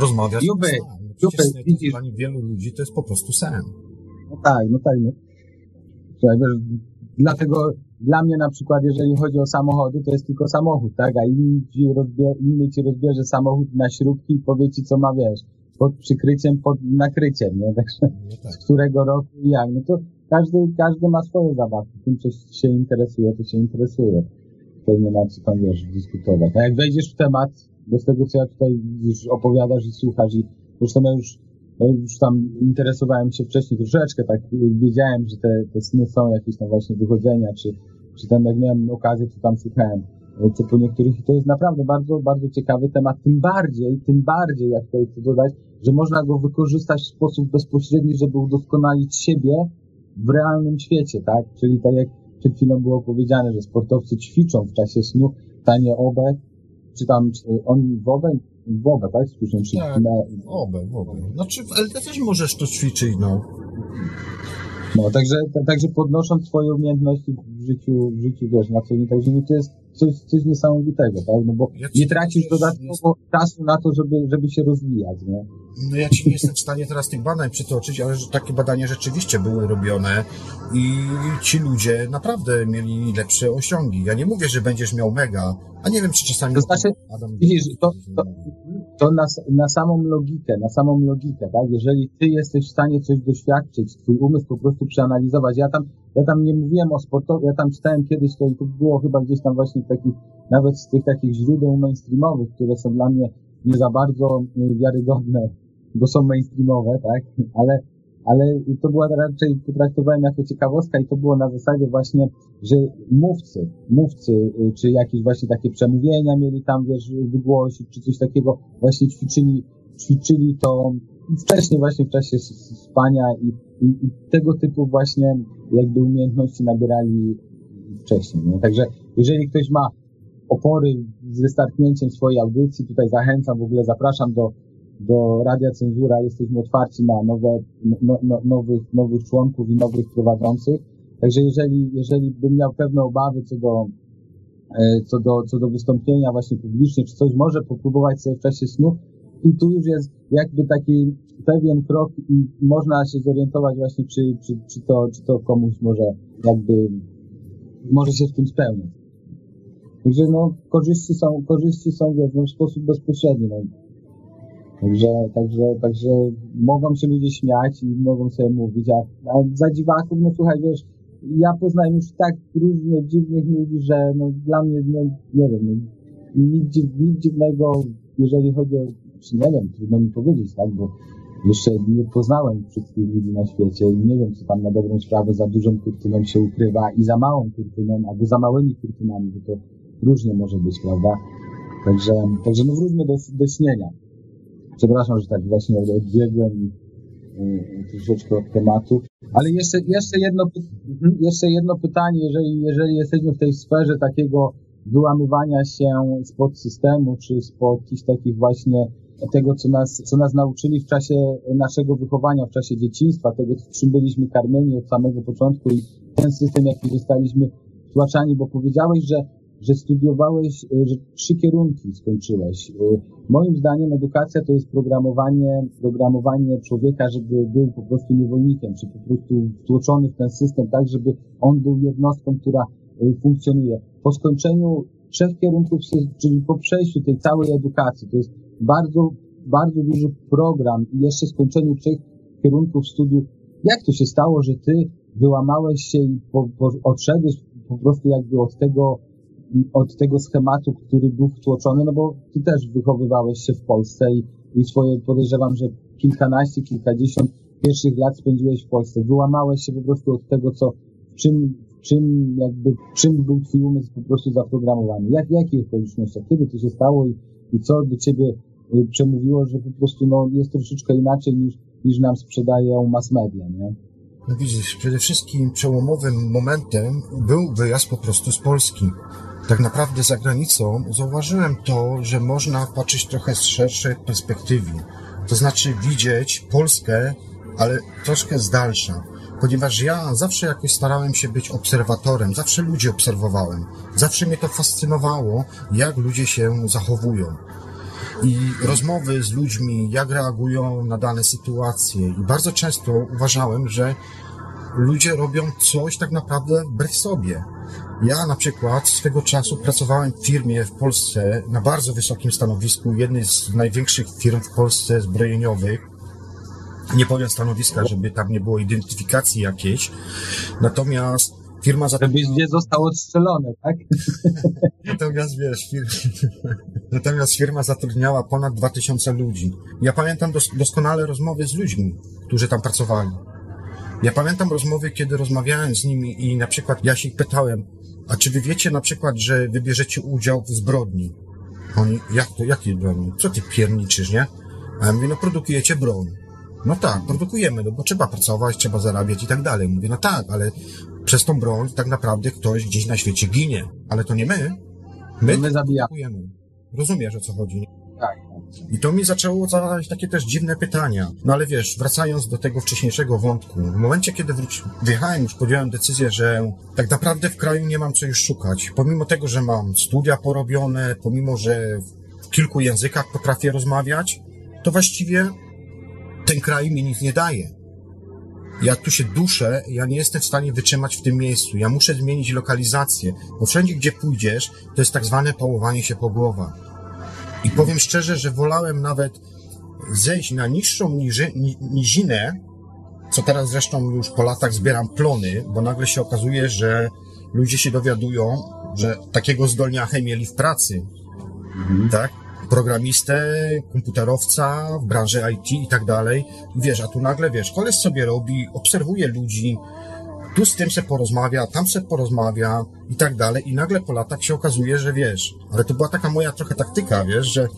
rozmawiać Juby, no, przecież widzisz. dla wielu ludzi to jest po prostu sen. No tak, no tak. No. Wiesz, dlatego dla mnie na przykład, jeżeli chodzi o samochody, to jest tylko samochód, tak? A inny ci, rozbie, inny ci rozbierze samochód na śrubki i powie ci, co ma, wiesz, pod przykryciem, pod nakryciem, nie? Także no tak. z którego roku i jak. No to każdy, każdy ma swoje zabawki. Tym, co się interesuje, to się interesuje. Tutaj nie ma co tam, wiesz, dyskutować. A jak wejdziesz w temat, bo z tego, co ja tutaj już opowiadasz i słuchasz i zresztą ja już, już tam interesowałem się wcześniej troszeczkę, tak wiedziałem, że te, te sny są jakieś tam właśnie wychodzenia, czy, czy tam jak miałem okazję, to tam słuchałem co po niektórych, i to jest naprawdę bardzo, bardzo ciekawy temat, tym bardziej, tym bardziej, jak tutaj chcę dodać, że można go wykorzystać w sposób bezpośredni, żeby udoskonalić siebie w realnym świecie, tak? Czyli tak jak przed chwilą było powiedziane, że sportowcy ćwiczą w czasie snu tanie obę, czy tam czy on w obę, w obę, tak? Słyszę, czy tak, na... obę, obę. Znaczy w LT też możesz to ćwiczyć, no. No, także, także podnosząc swoje umiejętności w życiu, w życiu, wiesz, na co nie, także no to jest coś, coś niesamowitego, tak? No bo ja nie tracisz dodatkowo czasu na to, żeby, żeby się rozwijać, nie? No ja ci nie jestem w stanie teraz tych badań przytoczyć, ale takie badania rzeczywiście były robione i ci ludzie naprawdę mieli lepsze osiągi. Ja nie mówię, że będziesz miał mega, a nie wiem, czy czasami... To znaczy, Adam widzisz, to, to, to na, na samą logikę, na samą logikę, tak? Jeżeli ty jesteś w stanie coś doświadczyć, twój umysł po prostu przeanalizować. Ja tam, ja tam nie mówiłem o sportowych, ja tam czytałem kiedyś to i to było chyba gdzieś tam właśnie takich, nawet z tych takich źródeł mainstreamowych, które są dla mnie nie za bardzo y, wiarygodne, bo są mainstreamowe, tak? Ale, ale to była raczej, potraktowałem jako ciekawostka i to było na zasadzie właśnie, że mówcy, mówcy, y, czy jakieś właśnie takie przemówienia mieli tam, wiesz, wygłosić, czy coś takiego, właśnie ćwiczyli, ćwiczyli to wcześniej właśnie w czasie spania i, i, i tego typu właśnie jakby umiejętności nabierali wcześniej. Nie? Także jeżeli ktoś ma opory z wystartnięciem swojej audycji, tutaj zachęcam, w ogóle zapraszam do, do Radia Cenzura, jesteśmy otwarci na nowe, no, no, nowych, nowych członków i nowych prowadzących. Także jeżeli, jeżeli bym miał pewne obawy co do, e, co do, co do wystąpienia właśnie publicznie, czy coś, może popróbować sobie w czasie snu. I tu już jest jakby taki pewien krok i można się zorientować właśnie, czy, czy, czy, to, czy to komuś może jakby, może się w tym spełnić. Także no, korzyści są, korzyści są w sposób bezpośredni. No. Także, także, także mogą się ludzie śmiać i mogą sobie mówić, a, a za dziwaków, no słuchaj, wiesz, ja poznałem już tak różnie dziwnych ludzi, że no dla mnie, no, nie wiem, no, nic, nic dziwnego, jeżeli chodzi o, czy nie wiem, trudno mi powiedzieć, tak, bo jeszcze nie poznałem wszystkich ludzi na świecie i nie wiem, co tam na dobrą sprawę za dużą kurtyną się ukrywa i za małą kurtyną, albo za małymi kurtynami, bo to różnie może być, prawda? Także, także no wróćmy do, do śnienia. Przepraszam, że tak właśnie odbiegłem y, troszeczkę od tematu. Ale jeszcze, jeszcze, jedno, mhm, jeszcze jedno pytanie, jeżeli, jeżeli jesteśmy w tej sferze takiego wyłamywania się spod systemu, czy spod jakichś takich właśnie tego, co nas, co nas nauczyli w czasie naszego wychowania, w czasie dzieciństwa, tego, czym byliśmy karmieni od samego początku i ten system, jaki zostaliśmy wtłaczani, bo powiedziałeś, że, że studiowałeś, że trzy kierunki skończyłeś. Moim zdaniem edukacja to jest programowanie, programowanie człowieka, żeby był po prostu niewolnikiem, czy po prostu wtłoczony w ten system tak, żeby on był jednostką, która funkcjonuje. Po skończeniu trzech kierunków, czyli po przejściu tej całej edukacji, to jest bardzo, bardzo duży program i jeszcze skończeniu trzech kierunków studiów. Jak to się stało, że ty wyłamałeś się i po, po, odszedłeś po prostu jakby od tego od tego schematu, który był wtłoczony, no bo ty też wychowywałeś się w Polsce i, i swoje, podejrzewam, że kilkanaście, kilkadziesiąt pierwszych lat spędziłeś w Polsce. Wyłamałeś się po prostu od tego, co, czym, czym jakby, czym był twój umysł po prostu zaprogramowany. Jak, jakich okolicznościach? Kiedy to się stało i, i co do ciebie y, przemówiło, że po prostu no, jest troszeczkę inaczej niż, niż nam sprzedają mass media, nie? No widzisz, przede wszystkim przełomowym momentem był wyjazd po prostu z Polski. Tak naprawdę za granicą zauważyłem to, że można patrzeć trochę z szerszej perspektywy. To znaczy widzieć Polskę, ale troszkę z dalsza. Ponieważ ja zawsze jakoś starałem się być obserwatorem, zawsze ludzi obserwowałem. Zawsze mnie to fascynowało, jak ludzie się zachowują. I rozmowy z ludźmi, jak reagują na dane sytuacje. I bardzo często uważałem, że ludzie robią coś tak naprawdę wbrew sobie. Ja na przykład swego czasu pracowałem w firmie w Polsce na bardzo wysokim stanowisku, jednej z największych firm w Polsce zbrojeniowych. Nie powiem stanowiska, żeby tam nie było identyfikacji jakiejś. Natomiast firma Żebyś nie został odstrzelony, tak? Natomiast wiesz, fir... Natomiast firma zatrudniała ponad 2000 ludzi. Ja pamiętam dos doskonale rozmowy z ludźmi, którzy tam pracowali. Ja pamiętam rozmowy, kiedy rozmawiałem z nimi i na przykład ja się ich pytałem, a czy wy wiecie na przykład, że wybierzecie udział w zbrodni? Oni, jak to, jakiej broni? Co ty pierniczysz, nie? A ja mówię, no produkujecie broń. No tak, produkujemy, no bo trzeba pracować, trzeba zarabiać i tak dalej. Mówię, no tak, ale przez tą broń tak naprawdę ktoś gdzieś na świecie ginie. Ale to nie my. My, My zabijamy. Rozumiesz, o co chodzi? I to mi zaczęło zadawać takie też dziwne pytania. No ale wiesz, wracając do tego wcześniejszego wątku, w momencie, kiedy wróci, wyjechałem, już podjąłem decyzję, że tak naprawdę w kraju nie mam co już szukać. Pomimo tego, że mam studia porobione, pomimo, że w kilku językach potrafię rozmawiać, to właściwie ten kraj mi nic nie daje. Ja tu się duszę, ja nie jestem w stanie wytrzymać w tym miejscu. Ja muszę zmienić lokalizację, bo wszędzie, gdzie pójdziesz, to jest tak zwane pałowanie się po głowach. I powiem szczerze, że wolałem nawet zejść na niższą niży, ni, nizinę, co teraz zresztą już po latach zbieram plony, bo nagle się okazuje, że ludzie się dowiadują, że takiego zdolniachę mieli w pracy, Mhm. tak? Programistę, komputerowca w branży IT i tak dalej. Wiesz, a tu nagle, wiesz, koleś sobie robi, obserwuje ludzi, tu z tym se porozmawia, tam se porozmawia i tak dalej. I nagle po latach się okazuje, że wiesz, ale to była taka moja trochę taktyka, wiesz, że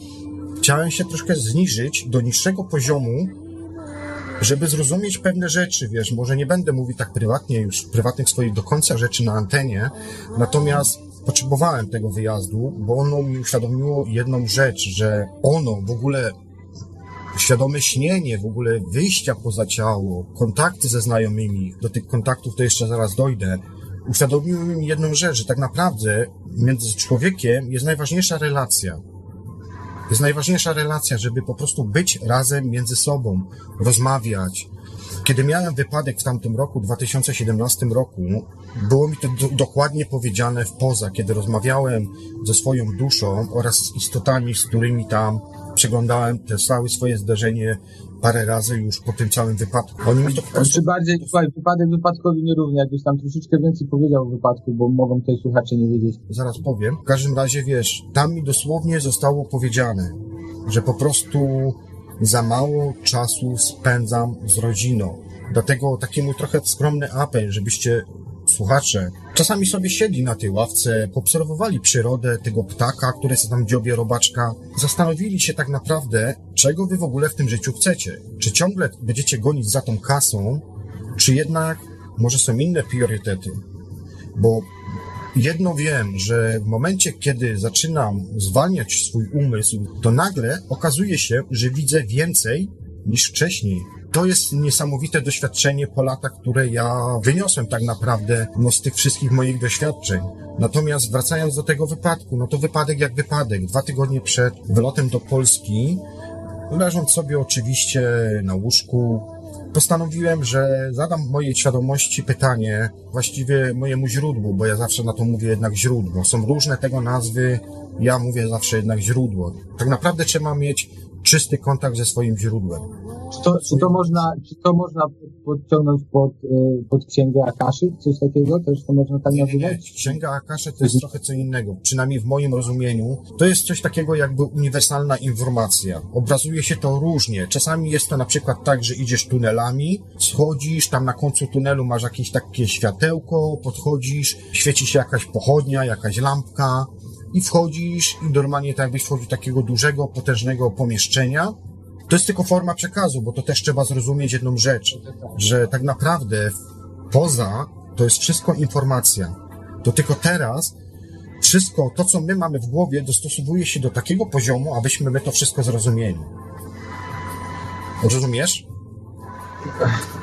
chciałem się troszkę zniżyć do niższego poziomu, żeby zrozumieć pewne rzeczy, wiesz, może nie będę mówił tak prywatnie już, prywatnych swoich do końca rzeczy na antenie, natomiast potrzebowałem tego wyjazdu, bo ono mi uświadomiło jedną rzecz, że ono w ogóle świadome śnienie, w ogóle wyjścia poza ciało, kontakty ze znajomymi, do tych kontaktów to jeszcze zaraz dojdę, uświadomiły mi jedną rzecz, że tak naprawdę między człowiekiem jest najważniejsza relacja. Jest najważniejsza relacja, żeby po prostu być razem między sobą, rozmawiać. Kiedy miałem wypadek w tamtym roku, 2017 roku, było mi to do, dokładnie powiedziane w poza, kiedy rozmawiałem ze swoją duszą oraz z istotami, z którymi tam przeglądałem te całe swoje zdarzenie parę razy już po tym całym wypadku. Oni mi to po prostu Czy bardziej, słuchaj, wypadek wypadkowi nierówny, jakbyś tam troszeczkę więcej powiedział o wypadku, bo mogą tutaj słuchacze nie wiedzieć. zaraz powiem. W każdym razie, wiesz, tam mi dosłownie zostało powiedziane, że po prostu za mało czasu spędzam z rodziną. Dlatego taki mój trochę skromny apel, żebyście słuchacze czasami sobie siedli na tej ławce, poobserwowali przyrodę tego ptaka, który sobie tam dziobie robaczka, zastanowili się tak naprawdę, czego wy w ogóle w tym życiu chcecie. Czy ciągle będziecie gonić za tą kasą, czy jednak może są inne priorytety. Bo Jedno wiem, że w momencie, kiedy zaczynam zwalniać swój umysł, to nagle okazuje się, że widzę więcej niż wcześniej. To jest niesamowite doświadczenie po latach, które ja wyniosłem tak naprawdę no, z tych wszystkich moich doświadczeń. Natomiast wracając do tego wypadku, no to wypadek jak wypadek. Dwa tygodnie przed wylotem do Polski, leżąc sobie oczywiście na łóżku, postanowiłem, że zadam mojej świadomości pytanie, właściwie mojemu źródłu, bo ja zawsze na to mówię jednak źródło. Są różne tego nazwy, ja mówię zawsze jednak źródło. Tak naprawdę trzeba mieć czysty kontakt ze swoim źródłem. Czy to, czy to można, czy to można podciągnąć pod, y, pod księgę Akaszy? Coś takiego? Też to można tak Nie, nie, nie. nazywać? Księga Akasze to jest trochę co innego. Przynajmniej w moim rozumieniu. To jest coś takiego jakby uniwersalna informacja. Obrazuje się to różnie. Czasami jest to na przykład tak, że idziesz tunelami, schodzisz, tam na końcu tunelu masz jakieś takie światełko, podchodzisz, świeci się jakaś pochodnia, jakaś lampka i wchodzisz i normalnie tak jakbyś wchodził takiego dużego, potężnego pomieszczenia. To jest tylko forma przekazu, bo to też trzeba zrozumieć jedną rzecz, że tak naprawdę poza to jest wszystko informacja. To tylko teraz wszystko to, co my mamy w głowie, dostosowuje się do takiego poziomu, abyśmy my to wszystko zrozumieli. Rozumiesz?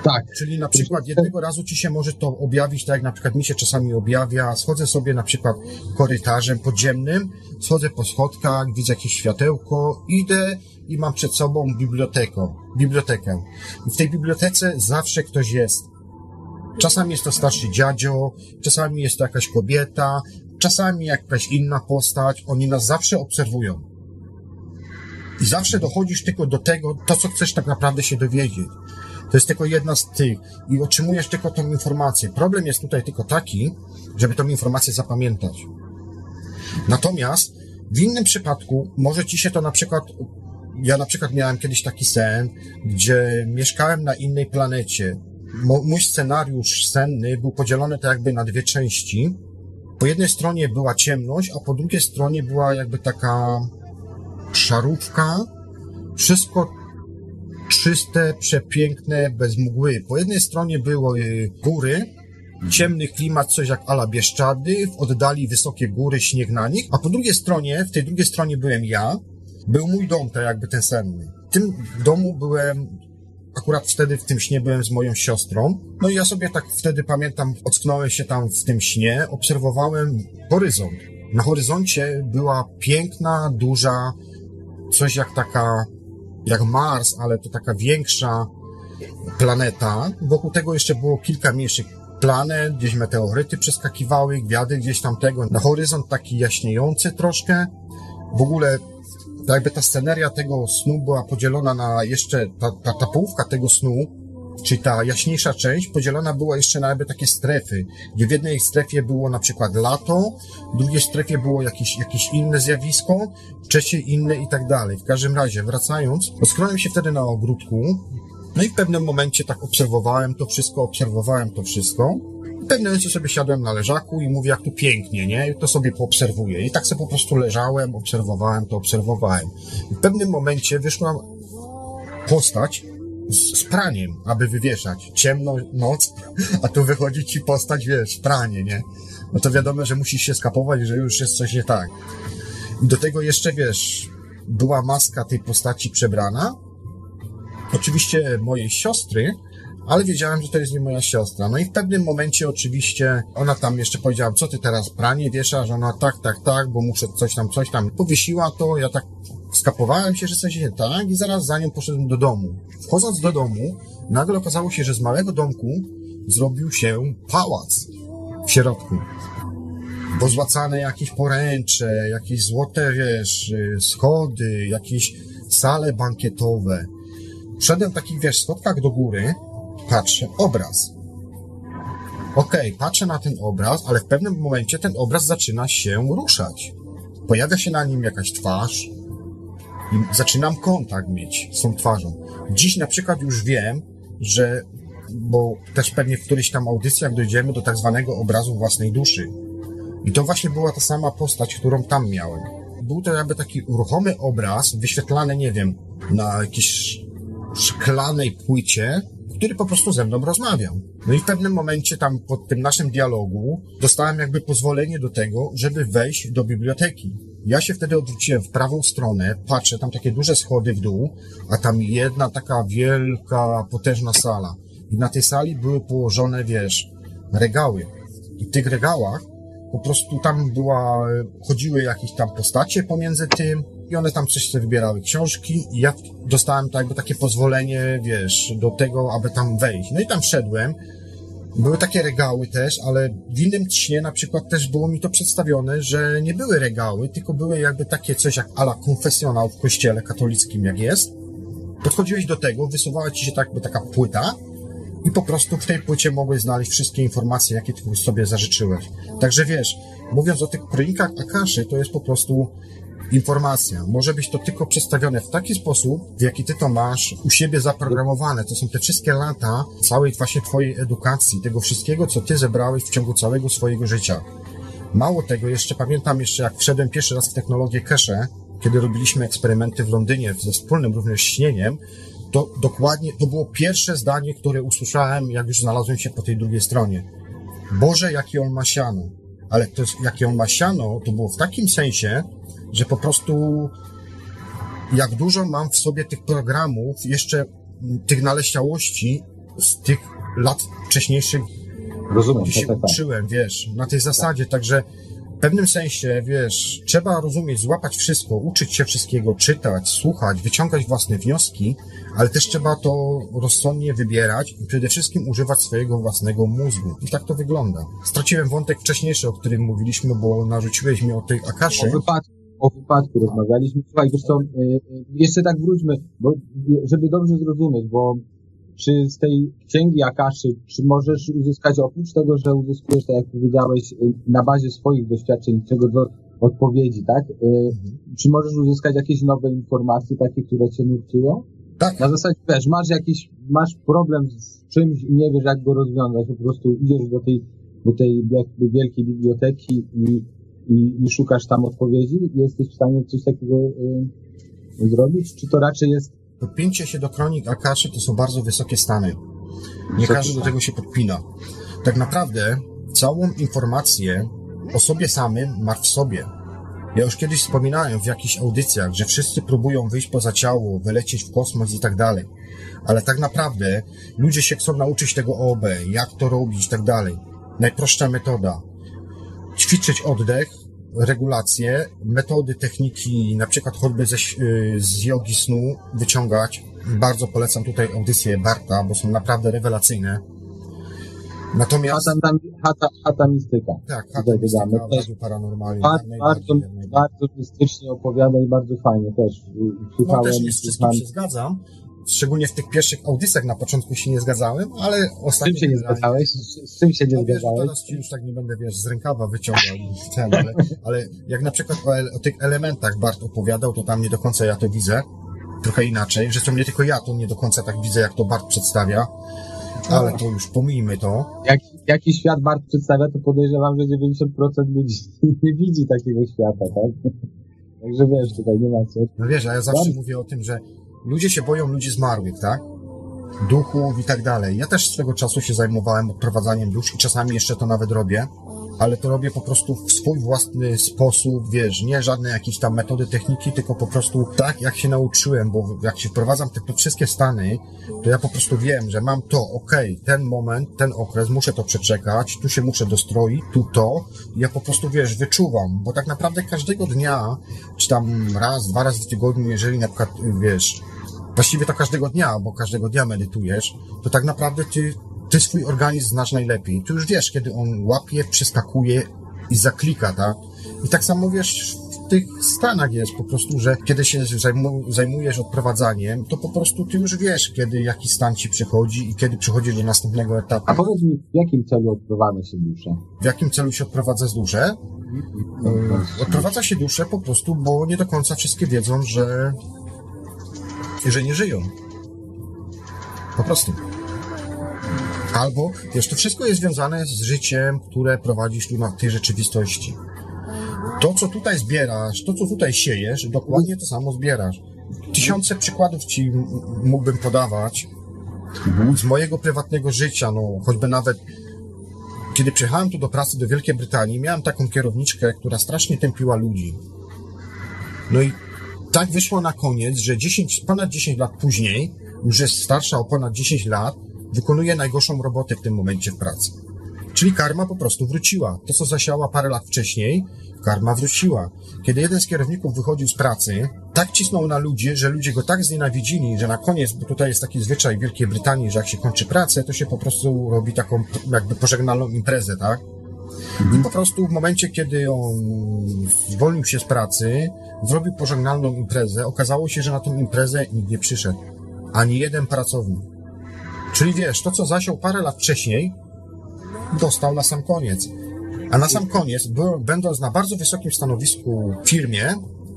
Tak. Czyli na przykład jednego razu ci się może to objawić, tak jak na przykład mi się czasami objawia, schodzę sobie na przykład korytarzem podziemnym, schodzę po schodkach, widzę jakieś światełko, idę i mam przed sobą bibliotekę. bibliotekę. I w tej bibliotece zawsze ktoś jest. Czasami jest to starszy dziadzio, czasami jest to jakaś kobieta, czasami jakaś inna postać. Oni nas zawsze obserwują. I zawsze dochodzisz tylko do tego, to co chcesz tak naprawdę się dowiedzieć. To jest tylko jedna z tych i otrzymujesz tylko tą informację. Problem jest tutaj tylko taki, żeby tą informację zapamiętać. Natomiast w innym przypadku może ci się to na przykład ja na przykład miałem kiedyś taki sen, gdzie mieszkałem na innej planecie. Mój scenariusz senny był podzielony tak jakby na dwie części. Po jednej stronie była ciemność, a po drugiej stronie była jakby taka szarówka. Wszystko czyste, przepiękne, bez mgły. Po jednej stronie były góry, ciemny klimat, coś jak ala Bieszczady, w oddali wysokie góry, śnieg na nich, a po drugiej stronie, w tej drugiej stronie byłem ja, był mój dom, tak jakby ten senny. W tym domu byłem, akurat wtedy w tym śnie byłem z moją siostrą. No i ja sobie tak wtedy pamiętam, ocknąłem się tam w tym śnie, obserwowałem horyzont. Na horyzoncie była piękna, duża, coś jak taka, jak Mars, ale to taka większa planeta. Wokół tego jeszcze było kilka mniejszych planet, gdzieś meteoryty przeskakiwały, gwiazdy gdzieś tam tego. Na horyzont taki jaśniejący troszkę. W ogóle jakby ta sceneria tego snu była podzielona na jeszcze, ta, ta, ta połówka tego snu, czyli ta jaśniejsza część, podzielona była jeszcze na jakby takie strefy, gdzie w jednej strefie było na przykład lato, w drugiej strefie było jakieś, jakieś inne zjawisko, w inne i tak dalej. W każdym razie, wracając, rozkroiłem się wtedy na ogródku, no i w pewnym momencie tak obserwowałem to wszystko, obserwowałem to wszystko. W pewnym momencie sobie siadłem na leżaku i mówię, jak tu pięknie, nie? I to sobie poobserwuję. I tak sobie po prostu leżałem, obserwowałem to, obserwowałem. I w pewnym momencie wyszła postać z, z praniem, aby wywieszać. Ciemno, noc, a tu wychodzi ci postać, wiesz, pranie, nie? No to wiadomo, że musisz się skapować, że już jest coś nie tak. I do tego jeszcze, wiesz, była maska tej postaci przebrana, oczywiście mojej siostry, ale wiedziałem, że to jest nie moja siostra. No i w pewnym momencie oczywiście ona tam jeszcze powiedziała, co ty teraz pranie wieszasz? Ona tak, tak, tak, bo muszę coś tam, coś tam. Powiesiła to, ja tak skapowałem się, że coś nie tak i zaraz za nią poszedłem do domu. Wchodząc do domu, nagle okazało się, że z małego domku zrobił się pałac w środku. Pozłacane jakieś poręcze, jakieś złote, wiesz, schody, jakieś sale bankietowe. Wszedłem w takich, wiesz, schodkach do góry, patrzę, obraz. Okay, patrzę na ten obraz, ale w pewnym momencie ten obraz zaczyna się ruszać. Pojawia się na nim jakaś twarz i zaczynam kontakt mieć z tą twarzą. Dziś na przykład już wiem, że, bo też pewnie w którychś tam audycjach dojdziemy do tak zwanego obrazu własnej duszy. I to właśnie była ta sama postać, którą tam miałem. Był to jakby taki ruchomy obraz, wyświetlany, nie wiem, na jakiejś szklanej płycie, który po prostu ze mną rozmawiał. No i w pewnym momencie tam po tym naszym dialogu dostałem jakby pozwolenie do tego, żeby wejść do biblioteki. Ja się wtedy odwróciłem w prawą stronę, patrzę, tam takie duże schody w dół, a tam jedna taka wielka, potężna sala. I na tej sali były położone, wiesz, regały. I w tych regałach po prostu tam była, chodziły jakieś tam postacie pomiędzy tym, i one tam coś sobie wybierały, książki i ja dostałem tak jakby takie pozwolenie, wiesz, do tego, aby tam wejść. No i tam wszedłem, Były takie regały też, ale w innym śnie na przykład też było mi to przedstawione, że nie były regały, tylko były jakby takie coś jak ala konfesjonał w kościele katolickim, jak jest. Podchodziłeś do tego, wysuwała ci się tak, jakby taka płyta i po prostu w tej płycie mogłeś znaleźć wszystkie informacje, jakie ty sobie zażyczyłeś. Także wiesz, mówiąc o tych kronikach Akaszy, to jest po prostu informacja. Może być to tylko przedstawione w taki sposób, w jaki ty to masz u siebie zaprogramowane. To są te wszystkie lata całej właśnie twojej edukacji, tego wszystkiego, co ty zebrałeś w ciągu całego swojego życia. Mało tego, jeszcze pamiętam jeszcze jak wszedłem pierwszy raz w technologię cache, kiedy robiliśmy eksperymenty w Londynie ze wspólnym również śnieniem, to dokładnie, to było pierwsze zdanie, które usłyszałem, jak już znalazłem się po tej drugiej stronie. Boże, jaki on ma siano. Ale to, jakie on ma siano, to było w takim sensie, że po prostu jak dużo mam w sobie tych programów, jeszcze tych naleściałości z tych lat wcześniejszych, Rozumiem, gdzie się tak, tak, tak. uczyłem, wiesz, na tej zasadzie, także w pewnym sensie, wiesz, trzeba rozumieć, złapać wszystko, uczyć się wszystkiego, czytać, słuchać, wyciągać własne wnioski, ale też trzeba to rozsądnie wybierać i przede wszystkim używać swojego własnego mózgu. I tak to wygląda. Straciłem wątek wcześniejszy, o którym mówiliśmy, bo narzuciłeś mi o tej Akaszy. O wypadku, o wypadku rozmawialiśmy. Słuchaj, co, y, y, jeszcze tak wróćmy, bo, żeby dobrze zrozumieć, bo czy z tej księgi Akaszy, czy możesz uzyskać oprócz tego, że uzyskujesz, tak jak powiedziałeś, y, na bazie swoich doświadczeń, czego do odpowiedzi, tak? Czy możesz uzyskać jakieś nowe informacje, takie, które cię nurtują? Tak. Na zasadzie, wiesz, masz jakiś, masz problem z czymś i nie wiesz, jak go rozwiązać, po prostu idziesz do tej, do tej jakby wielkiej biblioteki i, i, i szukasz tam odpowiedzi, jesteś w stanie coś takiego y, zrobić? Czy to raczej jest Podpięcie się do kronik Akaszy to są bardzo wysokie stany. Nie każdy do tego się podpina. Tak naprawdę całą informację o sobie samym masz w sobie. Ja już kiedyś wspominałem w jakichś audycjach, że wszyscy próbują wyjść poza ciało, wylecieć w kosmos i tak dalej. Ale tak naprawdę ludzie się chcą nauczyć tego OB, jak to robić i tak dalej. Najprostsza metoda. Ćwiczyć oddech, regulacje, metody, techniki, na przykład choćby ze, y, z jogi snu wyciągać. Bardzo polecam tutaj audycje Barta, bo są naprawdę rewelacyjne. Natomiast... hata, mistyka? Tak, Tutaj hata mistyka dodamy. w Radiu Paranormalnym. Bardzo, bardzo, bardzo mistycznie opowiada i bardzo fajnie też. Y, No Słuchałem, też słuchałem. się zgadzam. Szczególnie w tych pierwszych audycjach na początku się nie zgadzałem, ale Z ostatnio... czym się nie zgadzałeś? Z, z czym się nie No zgadzałeś? teraz ci już tak nie będę, wiesz, z rękawa wyciągał ten, ale, ale jak na przykład o, o tych elementach Bart opowiadał, to tam nie do końca ja to widzę. Trochę inaczej. Zresztą nie tylko ja to nie do końca tak widzę, jak to Bart przedstawia. Ale to już pomijmy to. Jak, jaki świat Bart przedstawia, to podejrzewam, że 90% ludzi nie widzi takiego świata, tak? Także wiesz, tutaj nie ma co. No wiesz, a ja zawsze Dobrze. mówię o tym, że ludzie się boją ludzi zmarłych, tak? Duchów i tak dalej. Ja też swego czasu się zajmowałem odprowadzaniem dusz i czasami jeszcze to nawet robię, ale to robię po prostu w swój własny sposób, wiesz, nie żadne jakieś tam metody, techniki, tylko po prostu tak, jak się nauczyłem, bo jak się wprowadzam te, te wszystkie stany, to ja po prostu wiem, że mam to, okej, ten moment, ten okres, muszę to przeczekać, tu się muszę dostroić, tu to, ja po prostu, wiesz, wyczuwam, bo tak naprawdę każdego dnia, czy tam raz, dwa razy w tygodniu, jeżeli na przykład, wiesz, właściwie to każdego dnia, bo każdego dnia medytujesz, to tak naprawdę ty, ty swój organizm znasz najlepiej. Ty już wiesz, kiedy on łapie, przeskakuje i zaklika, tak? I tak samo wiesz, w tych stanach jest po prostu, że kiedy się zajmu, zajmujesz odprowadzaniem, to po prostu ty już wiesz, kiedy jaki stan ci przychodzi i kiedy przychodzi do następnego etapu. A powiedz mi, w jakim celu odprowadza się dusze? W jakim celu się odprowadza z duszę? Odprowadza się duszę po prostu, bo nie do końca wszystkie wiedzą, że, że nie żyją. Po prostu. Albo, wiesz, to wszystko jest związane z życiem, które prowadzisz tu na tej rzeczywistości. To, co tutaj zbierasz, to, co tutaj siejesz, dokładnie to samo zbierasz. Tysiące przykładów ci mógłbym podawać z mojego prywatnego życia, no, choćby nawet kiedy przyjechałem tu do pracy do Wielkiej Brytanii, miałem taką kierowniczkę, która strasznie tępiła ludzi. No i tak wyszło na koniec, że 10, ponad 10 lat później, już jest starsza o ponad 10 lat, wykonuje najgorszą robotę w tym momencie w pracy. Czyli karma po prostu wróciła. To, co zasiała parę lat wcześniej, karma wróciła. Kiedy jeden z kierowników wychodził z pracy, tak cisnął na ludzi, że ludzie go tak znienawidzili, że na koniec, bo tutaj jest taki zwyczaj w Wielkiej Brytanii, że jak się kończy pracę, to się po prostu robi taką jakby pożegnalną imprezę, tak? I po prostu w momencie, kiedy on zwolnił się z pracy, zrobił pożegnalną imprezę, okazało się, że na tą imprezę nikt nie przyszedł. Ani jeden pracownik. Czyli wiesz, to co zasiął parę lat wcześniej, dostał na sam koniec. A na sam koniec, będąc na bardzo wysokim stanowisku w firmie,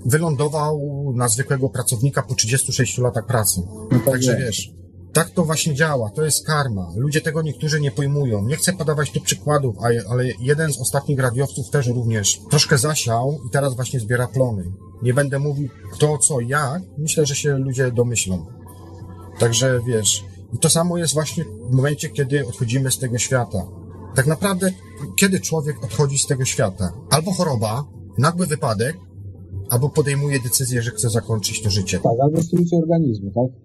wylądował na zwykłego pracownika po 36 latach pracy. No tak Także jest. wiesz, tak to właśnie działa, to jest karma. Ludzie tego niektórzy nie pojmują. Nie chcę podawać tu przykładów, ale jeden z ostatnich radiowców też również troszkę zasiał i teraz właśnie zbiera plony. Nie będę mówił kto, co, jak. Myślę, że się ludzie domyślą. Także wiesz, i to samo jest właśnie w momencie, kiedy odchodzimy z tego świata. Tak naprawdę, kiedy człowiek odchodzi z tego świata? Albo choroba, nagły wypadek, albo podejmuje decyzję, że chce zakończyć to życie. Tak, albo strucie organizmu, tak?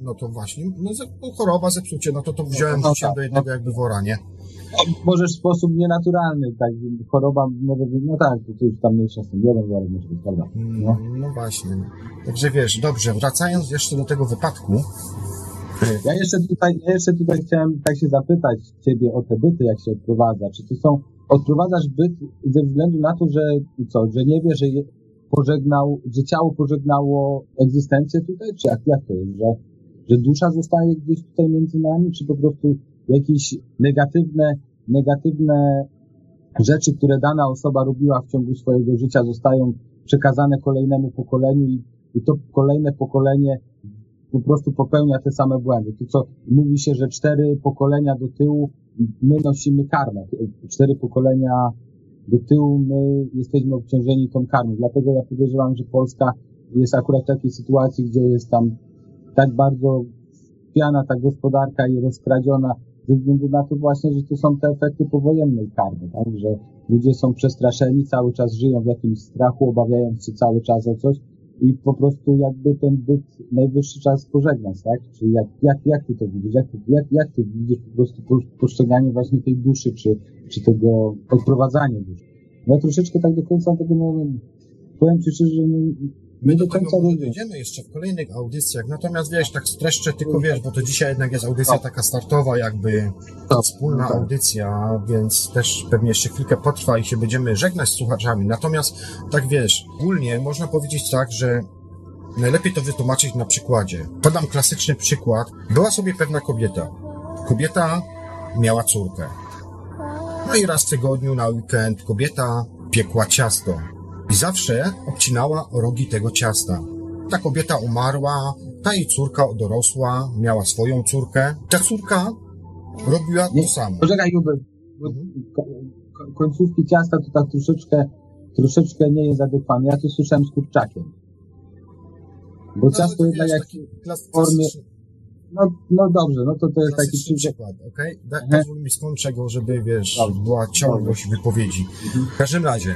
No to właśnie, no, no choroba, zepsucie, no to to wziąłem No, no życie tak, do jednego jakby wora, nie? No, Możesz w sposób nienaturalny, tak, choroba może być, no tak, to już tam mniejsza z tym, jeden zaraz może być, prawda? No. no właśnie. Także wiesz, dobrze, wracając jeszcze do tego wypadku, Ja jeszcze tutaj, ja jeszcze tutaj chciałem tak się zapytać ciebie o te byty, jak się odprowadza. Czy to są, odprowadzasz byt ze względu na to, że co, że nie wie, że pożegnał, że ciało pożegnało egzystencję tutaj, czy jak, jak to jest, że, że dusza zostaje gdzieś tutaj między nami, czy po prostu jakieś negatywne, negatywne rzeczy, które dana osoba robiła w ciągu swojego życia zostają przekazane kolejnemu pokoleniu i, i to kolejne pokolenie po prostu popełnia te same błędy. To co mówi się, że cztery pokolenia do tyłu my nosimy karmę. Cztery pokolenia do tyłu my jesteśmy obciążeni tą karmą. Dlatego ja podejrzewam, że Polska jest akurat w takiej sytuacji, gdzie jest tam tak bardzo piana ta gospodarka i rozkradziona ze względu na to właśnie, że to są te efekty powojennej karmy, tak? że ludzie są przestraszeni, cały czas żyją w jakimś strachu, obawiając się cały czas o coś i po prostu jakby ten byt najwyższy czas pożegnać, tak? Czyli jak, jak, jak ty to widzisz? Jak, jak, jak ty widzisz po prostu po- postrzeganie właśnie tej duszy, czy, czy tego odprowadzanie duszy? Ja troszeczkę tak do końca tego, no, powiem ci szczerze, że My do końca dojdziemy jeszcze w kolejnych audycjach, natomiast wiesz, tak streszczę tylko wiesz, bo to dzisiaj jednak jest audycja taka startowa, jakby Tak, wspólna tak. audycja, więc też pewnie jeszcze chwilkę potrwa i się będziemy żegnać z słuchaczami. Natomiast tak wiesz, ogólnie można powiedzieć tak, że najlepiej to wytłumaczyć na przykładzie. Podam klasyczny przykład. Była sobie pewna kobieta. Kobieta miała córkę. No i raz w tygodniu na weekend kobieta piekła ciasto. I zawsze obcinała rogi tego ciasta. Ta kobieta umarła, ta jej córka dorosła, miała swoją córkę. Ta córka robiła to samo. Poczekaj, Jubel, ko- końcówki ciasta to tak troszeczkę, troszeczkę nie jest adekwatne. Ja to słyszałem z kurczakiem. Bo ciasto to jednak jak, klas- formie- no, no dobrze, no to to jest taki przykład. okej? Da- Mhm. Pozwól mi skończę go, żeby, wiesz, Dobrze. była ciągłość wypowiedzi. W każdym razie,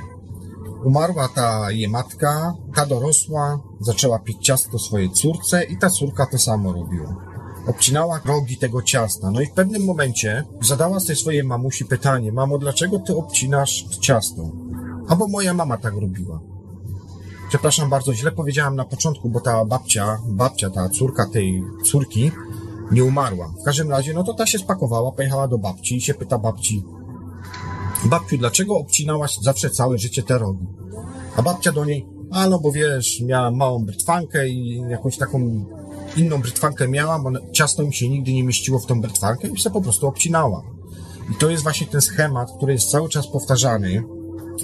umarła ta jej matka, ta dorosła, zaczęła pić ciasto swojej córce i ta córka to samo robiła. Obcinała rogi tego ciasta. No i w pewnym momencie zadała tej swojej mamusi pytanie, mamo, dlaczego ty obcinasz ciasto? Albo moja mama tak robiła. Przepraszam bardzo, źle powiedziałam na początku, bo ta babcia, babcia, ta córka tej córki nie umarła. W każdym razie, no to ta się spakowała, pojechała do babci i się pyta babci, babciu, dlaczego obcinałaś zawsze całe życie te rogi? A babcia do niej, a no bo wiesz, miałam małą brytwankę i jakąś taką inną brytwankę miałam, bo ciasto mi się nigdy nie mieściło w tą brytwankę i się po prostu obcinała. I to jest właśnie ten schemat, który jest cały czas powtarzany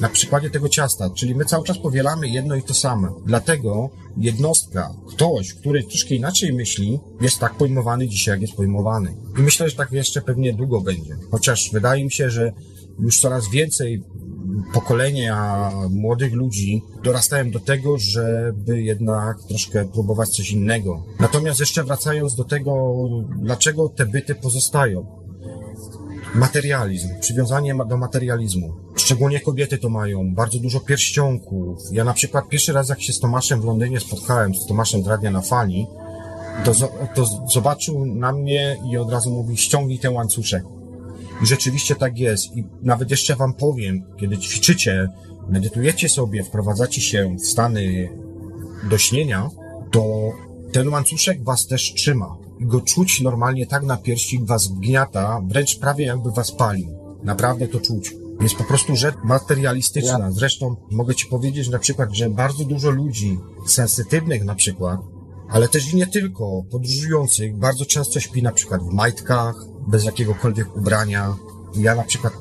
na przykładzie tego ciasta, czyli my cały czas powielamy jedno i to samo. Dlatego jednostka, ktoś, który troszkę inaczej myśli, jest tak pojmowany dzisiaj, jak jest pojmowany. I myślę, że tak jeszcze pewnie długo będzie. Chociaż wydaje mi się, że już coraz więcej pokolenia młodych ludzi dorastają do tego, żeby jednak troszkę próbować coś innego. Natomiast jeszcze wracając do tego, dlaczego te byty pozostają. Materializm, przywiązanie do materializmu. Szczególnie kobiety to mają, bardzo dużo pierścionków. Ja na przykład pierwszy raz jak się z Tomaszem w Londynie spotkałem, z Tomaszem z Radia na Fali, to, to zobaczył na mnie i od razu mówi, ściągnij ten łańcuszek. I rzeczywiście tak jest. I nawet jeszcze wam powiem, kiedy ćwiczycie, medytujecie sobie, wprowadzacie się w stany do śnienia, to ten łańcuszek was też trzyma. I go czuć normalnie tak na piersi was wgniata, wręcz prawie jakby was palił. Naprawdę to czuć. Jest po prostu rzecz materialistyczna. Zresztą mogę ci powiedzieć na przykład, że bardzo dużo ludzi sensytywnych na przykład, ale też i nie tylko, podróżujących, bardzo często śpi na przykład w majtkach, bez jakiegokolwiek ubrania. Ja na przykład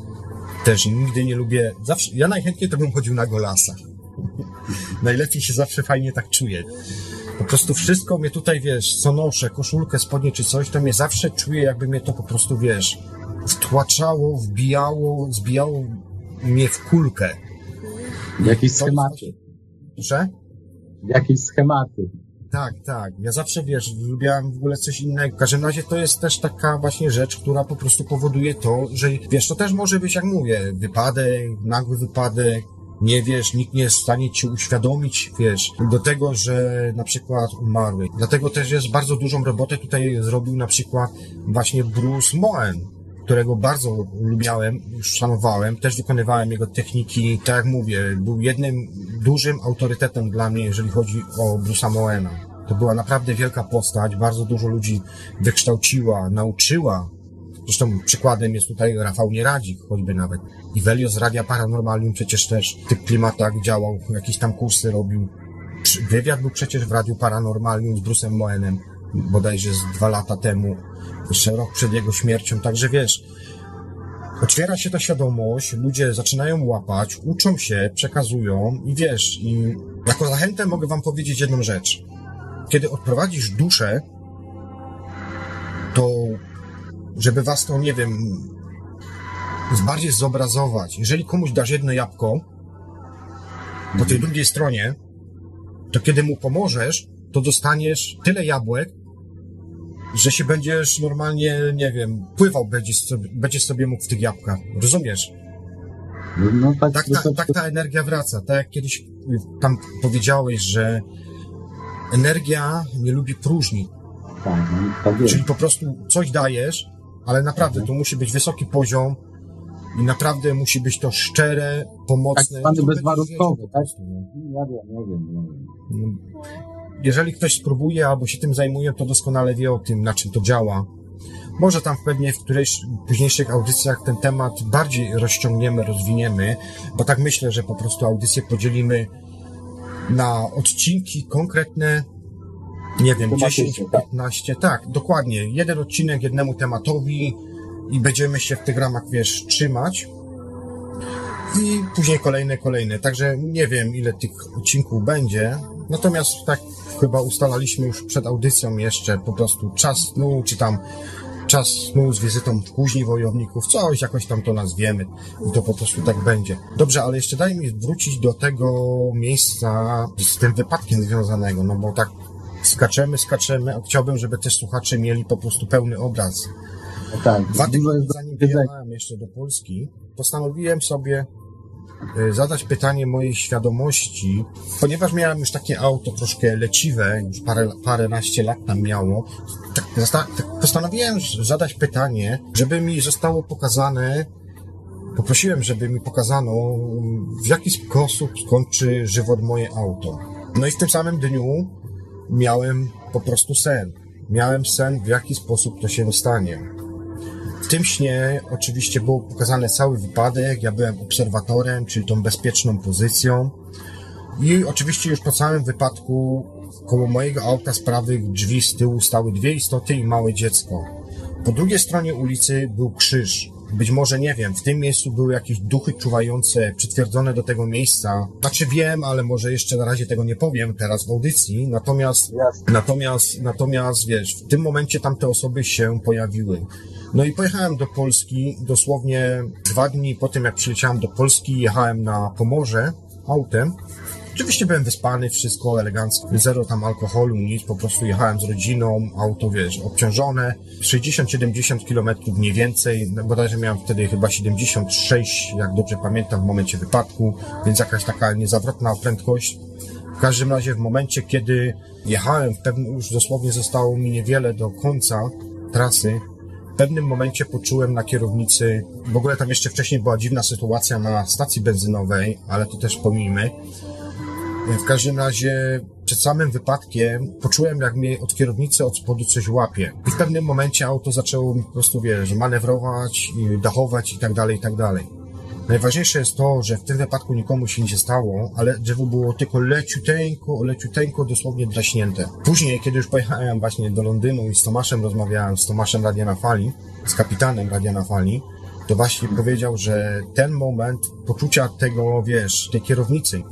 też nigdy nie lubię, zawsze, ja najchętniej to bym chodził na golasa. Najlepiej się zawsze fajnie tak czuję. Po prostu wszystko mnie tutaj, wiesz, co noszę, koszulkę, spodnie czy coś, to mnie zawsze czuję, jakby mnie to po prostu, wiesz, wtłaczało, wbijało, zbijało mnie w kulkę. Jakieś schematy. Proszę? Jakieś schematy. Tak, tak. Ja zawsze, wiesz, lubiłem w ogóle coś innego. W każdym razie to jest też taka właśnie rzecz, która po prostu powoduje to, że, wiesz, to też może być, jak mówię, wypadek, nagły wypadek, nie wiesz, nikt nie jest w stanie ci uświadomić, wiesz, do tego, że na przykład umarły. Dlatego też jest bardzo dużą robotę tutaj zrobił na przykład właśnie Bruce Moen, którego bardzo lubiałem, szanowałem, też wykonywałem jego techniki, tak jak mówię, był jednym dużym autorytetem dla mnie, jeżeli chodzi o Bruce'a Moena. To była naprawdę wielka postać, bardzo dużo ludzi wykształciła, nauczyła. Zresztą przykładem jest tutaj Rafał Nieradzik, choćby nawet. Iwelio z Radia Paranormalium przecież też w tych klimatach działał, jakieś tam kursy robił. Wywiad był przecież w Radiu Paranormalium z Bruce'em Moenem, bodajże z dwa lata temu jeszcze rok przed jego śmiercią, także wiesz, otwiera się ta świadomość, ludzie zaczynają łapać, uczą się, przekazują i wiesz, i jako zachętę mogę wam powiedzieć jedną rzecz. Kiedy odprowadzisz duszę, to żeby was to, nie wiem, bardziej zobrazować, jeżeli komuś dasz jedno jabłko po tej drugiej stronie, to kiedy mu pomożesz, to dostaniesz tyle jabłek, że się będziesz normalnie, nie wiem, pływał będziesz sobie, będziesz sobie mógł w tych jabłkach. Rozumiesz? No tak, Tak ta, tak ta energia wraca. Tak jak kiedyś tam powiedziałeś, że energia nie lubi próżni. tak, no, tak. Czyli po prostu coś dajesz, ale naprawdę to musi być wysoki poziom i naprawdę musi być to szczere, pomocne. Tak zwany bezwarunkowy, tak? no. Ja wiem, ja wiem, ja wiem. Jeżeli ktoś spróbuje albo się tym zajmuje, to doskonale wie o tym, na czym to działa. Może tam pewnie w którejś późniejszych audycjach ten temat bardziej rozciągniemy, rozwiniemy, bo tak myślę, że po prostu audycję podzielimy na odcinki konkretne, nie wiem, Tematyczne, 10, tak. 15, tak, dokładnie. Jeden odcinek jednemu tematowi i będziemy się w tych ramach, wiesz, trzymać. I później kolejne, kolejne. Także nie wiem, ile tych odcinków będzie. Natomiast tak chyba ustalaliśmy już przed audycją jeszcze po prostu czas snu, czy tam czas snu z wizytą w kuźni wojowników, coś jakoś tam to nazwiemy i to po prostu tak będzie. Dobrze, ale jeszcze daj mi wrócić do tego miejsca z tym wypadkiem związanego, no bo tak skaczemy, skaczemy, a chciałbym, żeby też słuchacze mieli po prostu pełny obraz. No tak, Dwa tygodnie zanim wyjechałem jeszcze do Polski, postanowiłem sobie zadać pytanie mojej świadomości, ponieważ miałem już takie auto troszkę leciwe, już parę, paręnaście lat tam miało, tak, tak postanowiłem zadać pytanie, żeby mi zostało pokazane, poprosiłem, żeby mi pokazano, w jaki sposób skończy żywot moje auto. No i w tym samym dniu miałem po prostu sen. Miałem sen, w jaki sposób to się stanie. W tym śnie oczywiście był pokazany cały wypadek, ja byłem obserwatorem, czyli tą bezpieczną pozycją. I oczywiście już po całym wypadku koło mojego auta z prawych drzwi z tyłu stały dwie istoty i małe dziecko. Po drugiej stronie ulicy był krzyż. Być może, nie wiem, w tym miejscu były jakieś duchy czuwające, przytwierdzone do tego miejsca. Znaczy wiem, ale może jeszcze na razie tego nie powiem teraz w audycji. Natomiast. Natomiast, natomiast wiesz, w tym momencie tamte osoby się pojawiły. No i pojechałem do Polski, dosłownie dwa dni po tym, jak przyleciałem do Polski, jechałem na Pomorze autem. Oczywiście byłem wyspany, wszystko elegancko, zero tam alkoholu, nic, po prostu jechałem z rodziną, auto, wiesz, obciążone, 60-70 kilometrów mniej więcej, no, bodajże miałem wtedy chyba 76, jak dobrze pamiętam, w momencie wypadku, więc jakaś taka niezawrotna prędkość. W każdym razie w momencie, kiedy jechałem, w pewnym, już dosłownie zostało mi niewiele do końca trasy, w pewnym momencie poczułem na kierownicy, w ogóle tam jeszcze wcześniej była dziwna sytuacja na stacji benzynowej, ale to też pomijmy. W każdym razie przed samym wypadkiem poczułem, jak mnie od kierownicy od spodu coś łapie. I w pewnym momencie auto zaczęło po prostu, wiesz, manewrować, dachować i tak dalej, i tak dalej. Najważniejsze jest to, że w tym wypadku nikomu się nie stało, ale drzewo było tylko leciuteńko, leciuteńko dosłownie draśnięte. Później, kiedy już pojechałem właśnie do Londynu i z Tomaszem rozmawiałem, z Tomaszem Radia na Fali, z kapitanem Radia na Fali, to właśnie powiedział, że ten moment poczucia tego, wiesz, tej kierownicy,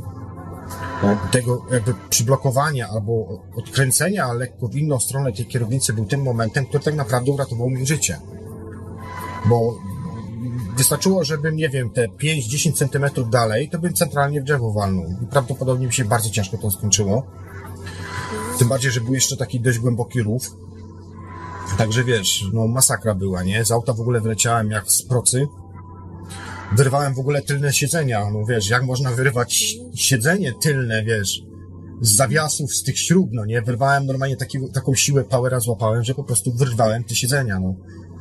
tak. tego jakby przyblokowania albo odkręcenia lekko w inną stronę tej kierownicy był tym momentem, który tak naprawdę uratował mi życie. Bo wystarczyło, żebym, nie wiem, te 5-10 centymetrów dalej, to bym centralnie w drzewo walnął. I prawdopodobnie mi się bardzo ciężko to skończyło. Tym bardziej, że był jeszcze taki dość głęboki rów. Także wiesz, no masakra była, nie? Z auta w ogóle wyleciałem jak z procy. Wyrwałem w ogóle tylne siedzenia. No wiesz, jak można wyrwać siedzenie tylne, wiesz, z zawiasów, z tych śrub, no nie? Wyrwałem normalnie taki, taką siłę powera złapałem, że po prostu wyrwałem te siedzenia, no.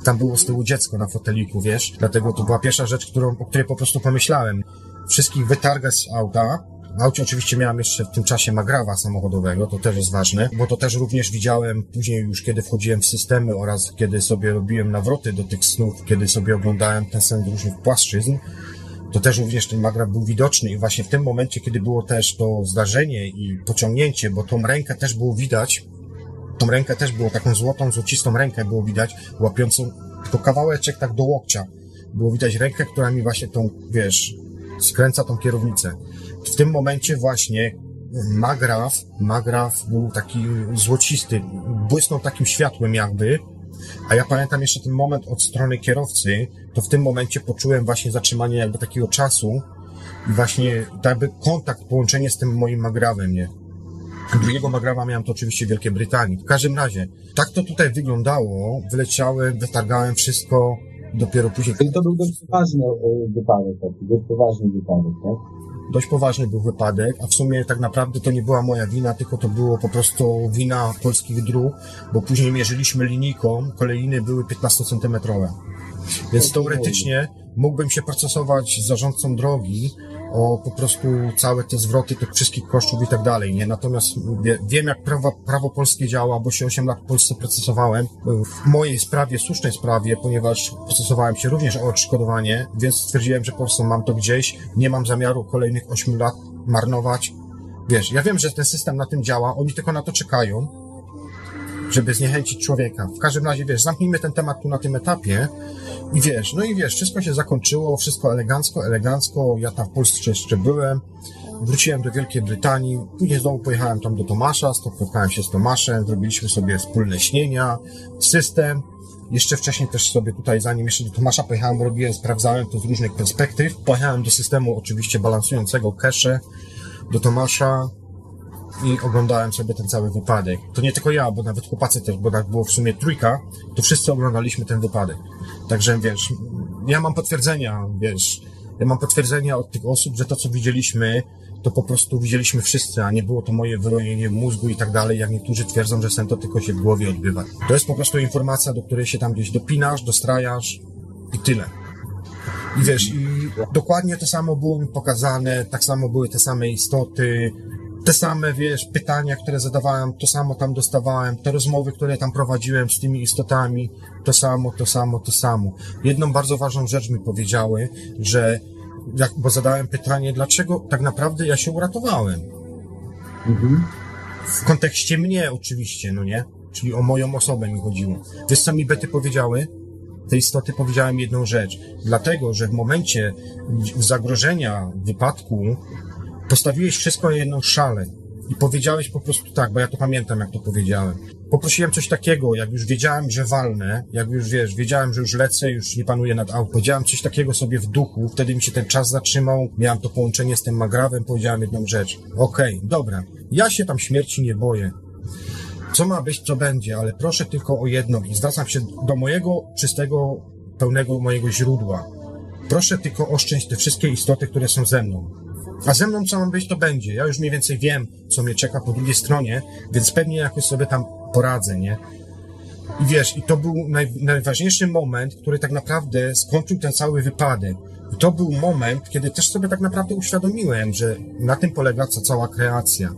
Tam było z tyłu dziecko na foteliku, wiesz? Dlatego to była pierwsza rzecz, którą, o której po prostu pomyślałem. Wszystkich wytargać z auta, w aucie oczywiście miałem jeszcze w tym czasie magrawa samochodowego, to też jest ważne, bo to też również widziałem później już, kiedy wchodziłem w systemy oraz kiedy sobie robiłem nawroty do tych snów, kiedy sobie oglądałem ten sen różnych płaszczyzn, to też również ten magraw był widoczny i właśnie w tym momencie, kiedy było też to zdarzenie i pociągnięcie, bo tą rękę też było widać, tą rękę też było, taką złotą, złocistą rękę było widać, łapiącą tylko kawałeczek tak do łokcia. Było widać rękę, która mi właśnie tą, wiesz, skręca tą kierownicę. W tym momencie właśnie Magraf, Magraf był taki złocisty, błysnął takim światłem jakby, a ja pamiętam jeszcze ten moment od strony kierowcy, to w tym momencie poczułem właśnie zatrzymanie jakby takiego czasu i właśnie jakby kontakt, połączenie z tym moim Magrawem, nie? Drugiego Magrawa miałem to oczywiście w Wielkiej Brytanii. W każdym razie, tak to tutaj wyglądało, wyleciałem, wytargałem wszystko, dopiero później... Czyli to był dość poważny e, wypadek, taki, dość poważny wypadek, tak? Dość poważny był wypadek, a w sumie tak naprawdę to nie była moja wina, tylko to było po prostu wina polskich dróg, bo później mierzyliśmy linijką, kolejny były 15-centymetrowe. Więc teoretycznie mógłbym się procesować z zarządcą drogi, o po prostu całe te zwroty tych wszystkich kosztów i tak dalej, nie? Natomiast wie, wiem, jak prawo, prawo polskie działa, bo się 8 lat w Polsce procesowałem. W mojej sprawie, słusznej sprawie, ponieważ procesowałem się również o odszkodowanie, więc stwierdziłem, że po prostu mam to gdzieś, nie mam zamiaru kolejnych 8 lat marnować. Wiesz, ja wiem, że ten system na tym działa, oni tylko na to czekają, żeby zniechęcić człowieka. W każdym razie, wiesz, zamknijmy ten temat tu na tym etapie i wiesz, no i wiesz, wszystko się zakończyło, wszystko elegancko, elegancko, ja tam w Polsce jeszcze byłem, wróciłem do Wielkiej Brytanii, później znowu pojechałem tam do Tomasza, spotkałem się z Tomaszem, zrobiliśmy sobie wspólne śnienia, system, jeszcze wcześniej też sobie tutaj, zanim jeszcze do Tomasza pojechałem, robiłem, sprawdzałem to z różnych perspektyw. Pojechałem do systemu oczywiście balansującego cache, do Tomasza, i oglądałem sobie ten cały wypadek. To nie tylko ja, bo nawet chłopacy też, bo tak było w sumie trójka, to wszyscy oglądaliśmy ten wypadek. Także wiesz, ja mam potwierdzenia, wiesz, ja mam potwierdzenia od tych osób, że to, co widzieliśmy, to po prostu widzieliśmy wszyscy, a nie było to moje wyrojenie mózgu i tak dalej, jak niektórzy twierdzą, że sen to tylko się w głowie odbywa. To jest po prostu informacja, do której się tam gdzieś dopinasz, dostrajasz i tyle. I wiesz, i dokładnie to samo było mi pokazane, tak samo były te same istoty, te same, wiesz, pytania, które zadawałem, to samo tam dostawałem, te rozmowy, które tam prowadziłem z tymi istotami, to samo, to samo, to samo. Jedną bardzo ważną rzecz mi powiedziały, że, jak, bo zadałem pytanie, dlaczego tak naprawdę ja się uratowałem. Mhm. W kontekście mnie oczywiście, no nie? Czyli o moją osobę mi chodziło. Wiesz, co mi Bety powiedziały? Te istoty powiedziałem jedną rzecz. Dlatego, że w momencie zagrożenia, wypadku, Postawiłeś wszystko na jedną szalę i powiedziałeś po prostu tak, bo ja to pamiętam, jak to powiedziałem. Poprosiłem coś takiego, jak już wiedziałem, że walnę, jak już wiesz, wiedziałem, że już lecę, już nie panuję nad autem. Powiedziałem coś takiego sobie w duchu, wtedy mi się ten czas zatrzymał, miałem to połączenie z tym magrawem, powiedziałem jedną rzecz. Okej, okay, dobra, ja się tam śmierci nie boję. Co ma być, co będzie, ale proszę tylko o jedno i zwracam się do mojego czystego, pełnego mojego źródła. Proszę tylko oszczędź te wszystkie istoty, które są ze mną. A ze mną co mam być, to będzie. Ja już mniej więcej wiem, co mnie czeka po drugiej stronie, więc pewnie jakoś sobie tam poradzę, nie? I wiesz, i to był naj, najważniejszy moment, który tak naprawdę skończył ten cały wypadek. to był moment, kiedy też sobie tak naprawdę uświadomiłem, że na tym polega cała kreacja.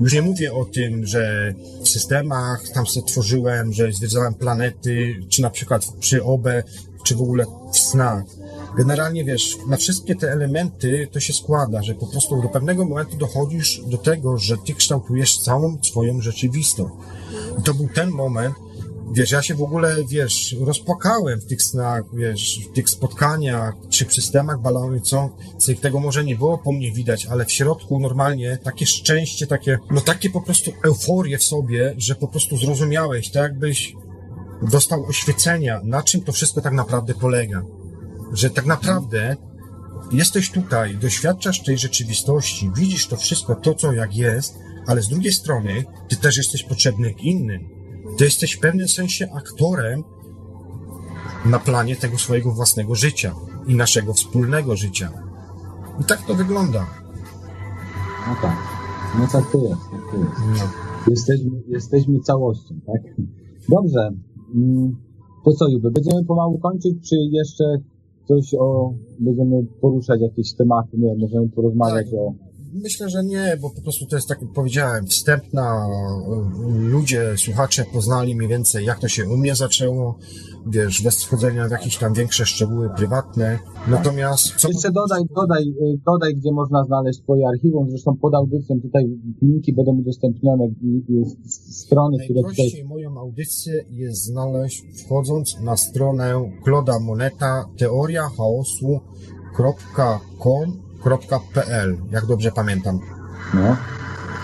Już nie mówię o tym, że w systemach tam sobie tworzyłem, że zwiedzałem planety, czy na przykład przy OB, czy w ogóle w snach. Generalnie wiesz, na wszystkie te elementy to się składa, że po prostu do pewnego momentu dochodzisz do tego, że ty kształtujesz całą swoją rzeczywistość. I to był ten moment, wiesz, ja się w ogóle, wiesz, rozpłakałem w tych snach, wiesz, w tych spotkaniach, czy przy systemach balanujących, tego może nie było po mnie widać, ale w środku normalnie takie szczęście, takie, no takie po prostu euforię w sobie, że po prostu zrozumiałeś, tak jakbyś dostał oświecenia, na czym to wszystko tak naprawdę polega. Że tak naprawdę jesteś tutaj, doświadczasz tej rzeczywistości, widzisz to wszystko, to co jak jest, ale z drugiej strony ty też jesteś potrzebny innym. Ty jesteś w pewnym sensie aktorem na planie tego swojego własnego życia i naszego wspólnego życia. I tak to wygląda. No tak. No tak to jest. Tak to jest. No. Jesteśmy, jesteśmy całością, tak? Dobrze. Mm, To co, Juby, będziemy pomału kończyć, czy jeszcze coś o... Będziemy poruszać jakieś tematy, nie wiem, możemy porozmawiać Tak. o... Myślę, że nie, bo po prostu to jest tak jak powiedziałem, wstępna, y, ludzie, słuchacze poznali mniej więcej jak to się u mnie zaczęło, wiesz, bez wchodzenia w jakieś tam większe szczegóły prywatne. Natomiast co Jeszcze dodaj, dodaj, y, dodaj, gdzie można znaleźć twoje archiwum, zresztą pod audycją tutaj linki będą udostępnione, strony, które tutaj... Moją audycję jest znaleźć wchodząc na stronę Kloda Moneta teoria chaosu.com.pl, jak dobrze pamiętam. No.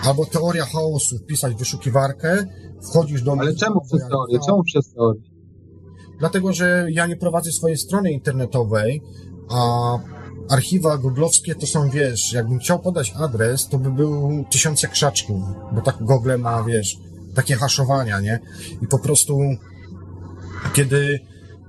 Albo teoria chaosu, wpisać wyszukiwarkę, wchodzisz do Ale czemu przez teorię? Czemu przez teorię? Dlatego, że ja nie prowadzę swojej strony internetowej, a archiwa googlowskie to są, wiesz, jakbym chciał podać adres, to by był tysiące krzaczków, bo tak Google ma, wiesz, takie haszowania, nie? I po prostu, kiedy,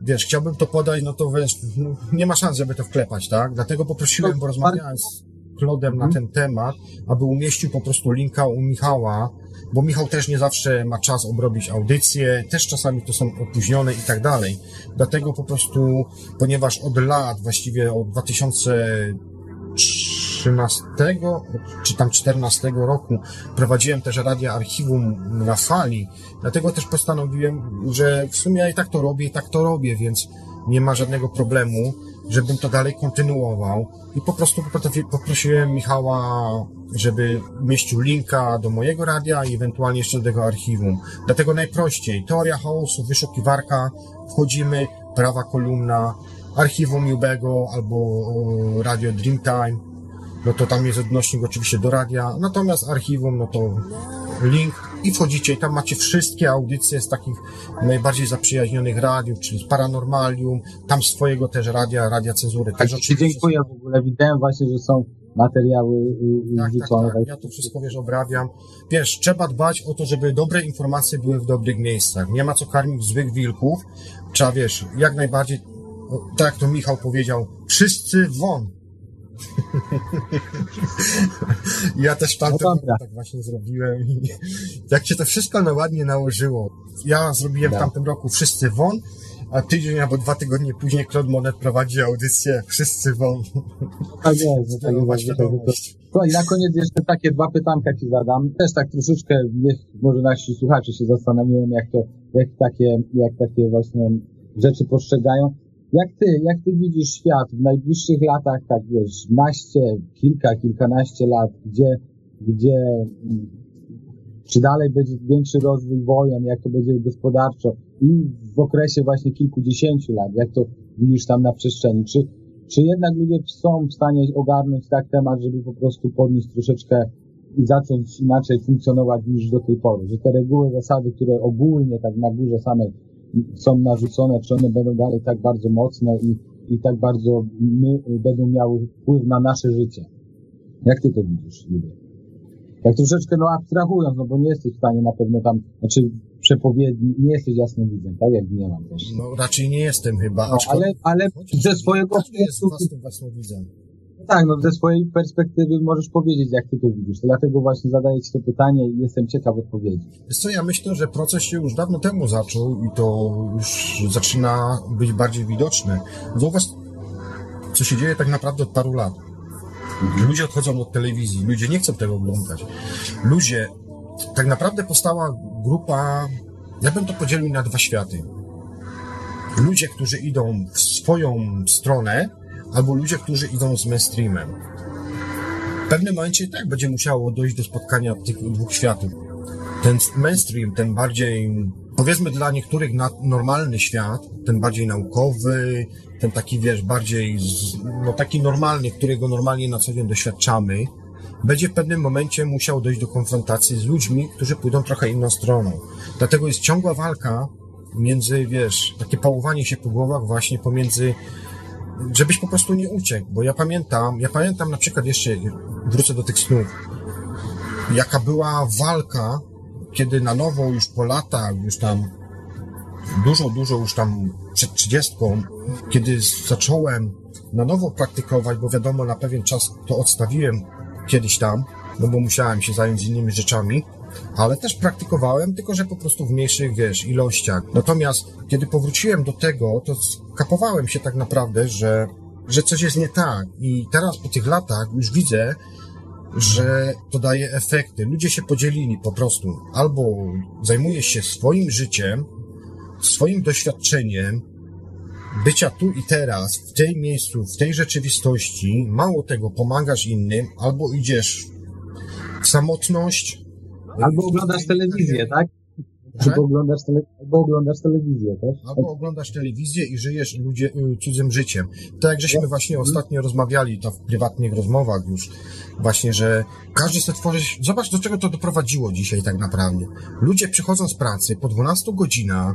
wiesz, chciałbym to podać, no to wiesz, no, nie ma szans, żeby to wklepać, tak? Dlatego poprosiłem, bo rozmawiałem z Klodem na ten temat, aby umieścił po prostu linka u Michała, bo Michał też nie zawsze ma czas obrobić audycje, też czasami to są opóźnione i tak dalej. Dlatego po prostu, ponieważ od lat, właściwie od 2013 czy tam 14 roku prowadziłem też radia archiwum na fali, dlatego też postanowiłem, że w sumie ja i tak to robię, i tak to robię, więc nie ma żadnego problemu, żebym to dalej kontynuował. I po prostu poprosiłem Michała, żeby umieścił linka do mojego radia i ewentualnie jeszcze do tego archiwum. Dlatego najprościej, teoria chaosu, wyszukiwarka, wchodzimy, prawa kolumna, archiwum Jubego albo o, radio Dreamtime, no to tam jest odnośnik oczywiście do radia, natomiast archiwum, no to link i wchodzicie i tam macie wszystkie audycje z takich najbardziej zaprzyjaźnionych radiów, czyli z Paranormalium, tam swojego też radia, radia cenzury. Tak, Też dziękuję w ogóle. Widziałem właśnie, że są materiały y, y, Tak, tak, wrzucone. tak. Ja to wszystko, wiesz, obrabiam. Wiesz, trzeba dbać o to, żeby dobre informacje były w dobrych miejscach. Nie ma co karmić złych wilków. Trzeba, wiesz, jak najbardziej, tak jak to Michał powiedział, wszyscy won. ja też w tamtym No tak właśnie zrobiłem. i Jak się to wszystko na ładnie nałożyło. Ja zrobiłem w tamtym roku wszyscy won, a tydzień albo dwa tygodnie później Claude Monet prowadzi audycję wszyscy won. Tak jest, no tak właśnie, tak jest. świadomość. Słuchaj, na koniec jeszcze takie dwa pytanka Ci zadam. Też tak troszeczkę, niech może nasi słuchacze się zastanawiają, jak to, jak takie, jak takie właśnie rzeczy postrzegają. Jak Ty, jak Ty widzisz świat w najbliższych latach, tak wiesz, naście, kilka, kilkanaście lat, gdzie, gdzie, mm, czy dalej będzie większy rozwój wojen, jak to będzie gospodarczo i w okresie właśnie kilkudziesięciu lat, jak to widzisz tam na przestrzeni, czy, czy jednak ludzie są w stanie ogarnąć tak temat, żeby po prostu podnieść troszeczkę i zacząć inaczej funkcjonować niż do tej pory? Że te reguły, zasady, które ogólnie tak na górze samej są narzucone, czy one będą dalej tak bardzo mocne i, i tak bardzo my, będą miały wpływ na nasze życie? Jak ty to widzisz, Julia? Tak troszeczkę, no abstrahując, no bo nie jesteś w stanie na pewno tam, znaczy przepowiedni, nie jesteś jasnym widzem, tak jak nie mam też. No raczej nie jestem chyba, No, ale, ale ze swojego każdy jest własnym własnowidzem. Tak, no ze swojej perspektywy możesz powiedzieć, jak ty to widzisz. Dlatego właśnie zadaję ci to pytanie i jestem ciekaw odpowiedzi. Wiesz co, ja myślę, że proces się już dawno temu zaczął i to już zaczyna być bardziej widoczne. Zauważ, co się dzieje tak naprawdę od paru lat. Ludzie odchodzą od telewizji, ludzie nie chcą tego oglądać. Ludzie, tak naprawdę powstała grupa, ja bym to podzielił na dwa światy. Ludzie, którzy idą w swoją stronę, albo ludzie, którzy idą z mainstreamem. W pewnym momencie tak będzie musiało dojść do spotkania tych dwóch światów. Ten mainstream, ten bardziej, powiedzmy dla niektórych normalny świat, ten bardziej naukowy, ten taki, wiesz, bardziej, no taki normalny, którego normalnie na co dzień doświadczamy, będzie w pewnym momencie musiał dojść do konfrontacji z ludźmi, którzy pójdą trochę inną stroną. Dlatego jest ciągła walka między, wiesz, takie pałowanie się po głowach właśnie pomiędzy żebyś po prostu nie uciekł, bo ja pamiętam, ja pamiętam na przykład jeszcze, wrócę do tych snów, jaka była walka, kiedy na nowo już po latach, już tam dużo, dużo już tam przed trzydziestką, kiedy zacząłem na nowo praktykować, bo wiadomo, na pewien czas to odstawiłem kiedyś tam, no bo musiałem się zająć innymi rzeczami, ale też praktykowałem, tylko że po prostu w mniejszych, wiesz, ilościach. Natomiast kiedy powróciłem do tego, to skapowałem się tak naprawdę, że, że coś jest nie tak. I teraz po tych latach już widzę, że to daje efekty. Ludzie się podzielili po prostu. Albo zajmujesz się swoim życiem, swoim doświadczeniem, bycia tu i teraz, w tej miejscu, w tej rzeczywistości, mało tego, pomagasz innym, albo idziesz w samotność, Albo oglądasz telewizję, tak? Albo oglądasz, tele, albo oglądasz telewizję też. Albo oglądasz telewizję i żyjesz ludzie, y, cudzym życiem. Tak jak żeśmy właśnie ostatnio rozmawiali, to w prywatnych rozmowach już, właśnie, że każdy chce tworzyć... Zobacz, do czego to doprowadziło dzisiaj tak naprawdę. Ludzie przychodzą z pracy po 12 godzinach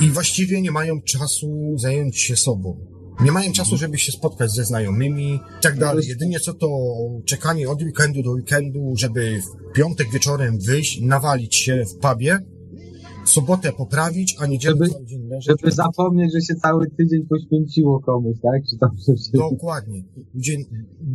i właściwie nie mają czasu zająć się sobą. Nie mają czasu, żeby się spotkać ze znajomymi i tak dalej. Jedynie co to czekanie od weekendu do weekendu, żeby w piątek wieczorem wyjść, nawalić się w pubie, w sobotę poprawić, a niedzielę Żeby- cały dzień. Żeby zapomnieć, że się cały tydzień poświęciło komuś, tak? Czy tam się... Dokładnie. Ludzie,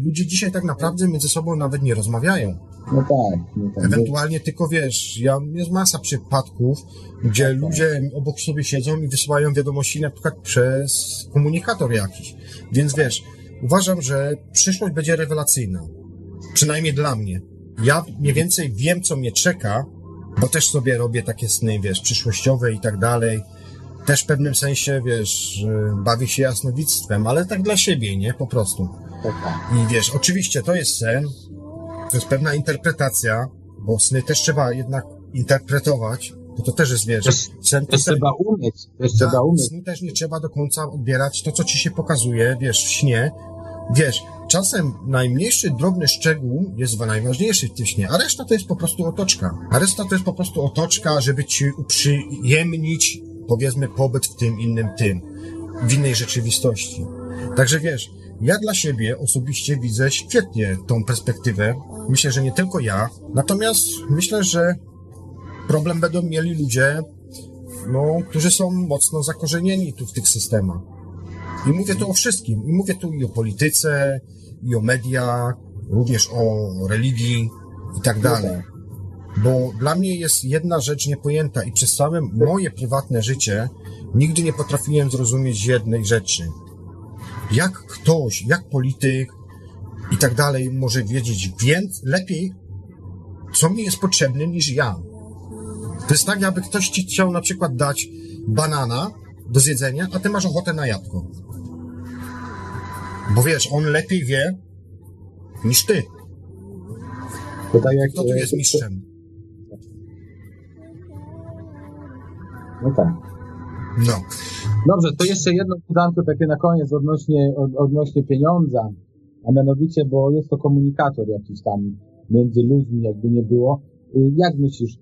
ludzie dzisiaj tak naprawdę między sobą nawet nie rozmawiają. No tak, no tak. Ewentualnie tylko wiesz, ja, jest masa przypadków, gdzie ludzie obok siebie siedzą i wysyłają wiadomości na przykład przez komunikator jakiś. Więc wiesz, uważam, że przyszłość będzie rewelacyjna. Przynajmniej dla mnie. Ja mniej więcej wiem, co mnie czeka, bo też sobie robię takie sny, wiesz, przyszłościowe i tak dalej. Też w pewnym sensie, wiesz, bawię się jasnowictwem, ale tak dla siebie, nie? Po prostu. tak, tak. I wiesz, oczywiście to jest sen, to jest pewna interpretacja, bo sny też trzeba jednak interpretować, bo to też jest, wiesz, Też- sen Też sen. trzeba umieć, też Tak, trzeba umieć. sny też nie trzeba do końca odbierać to, co ci się pokazuje, wiesz, w śnie. Wiesz, czasem najmniejszy, drobny szczegół jest najważniejszy w tym śnie, a reszta to jest po prostu otoczka. A reszta to jest po prostu otoczka, żeby ci uprzyjemnić, powiedzmy, pobyt w tym innym tym, w innej rzeczywistości. Także wiesz, ja dla siebie osobiście widzę świetnie tą perspektywę. Myślę, że nie tylko ja. Natomiast myślę, że problem będą mieli ludzie, no, którzy są mocno zakorzenieni tu w tych systemach. I mówię tu o wszystkim. I mówię tu i o polityce, i o mediach, również o religii i tak dalej. Bo dla mnie jest jedna rzecz niepojęta i przez całe moje prywatne życie nigdy nie potrafiłem zrozumieć jednej rzeczy. Jak ktoś, jak polityk i tak dalej może wiedzieć więcej, lepiej, co mi jest potrzebne niż ja. To jest tak, jakby ktoś ci chciał na przykład dać banana do zjedzenia, a ty masz ochotę na jabłko. Bo wiesz, on lepiej wie niż ty. To tak jak, Kto tu jest mistrzem? No tak. No. Dobrze, to jeszcze jedno pytanko takie na koniec odnośnie, od, odnośnie pieniądza, a mianowicie, bo jest to komunikator jakiś tam między ludźmi, jakby nie było. Y, Jak myślisz,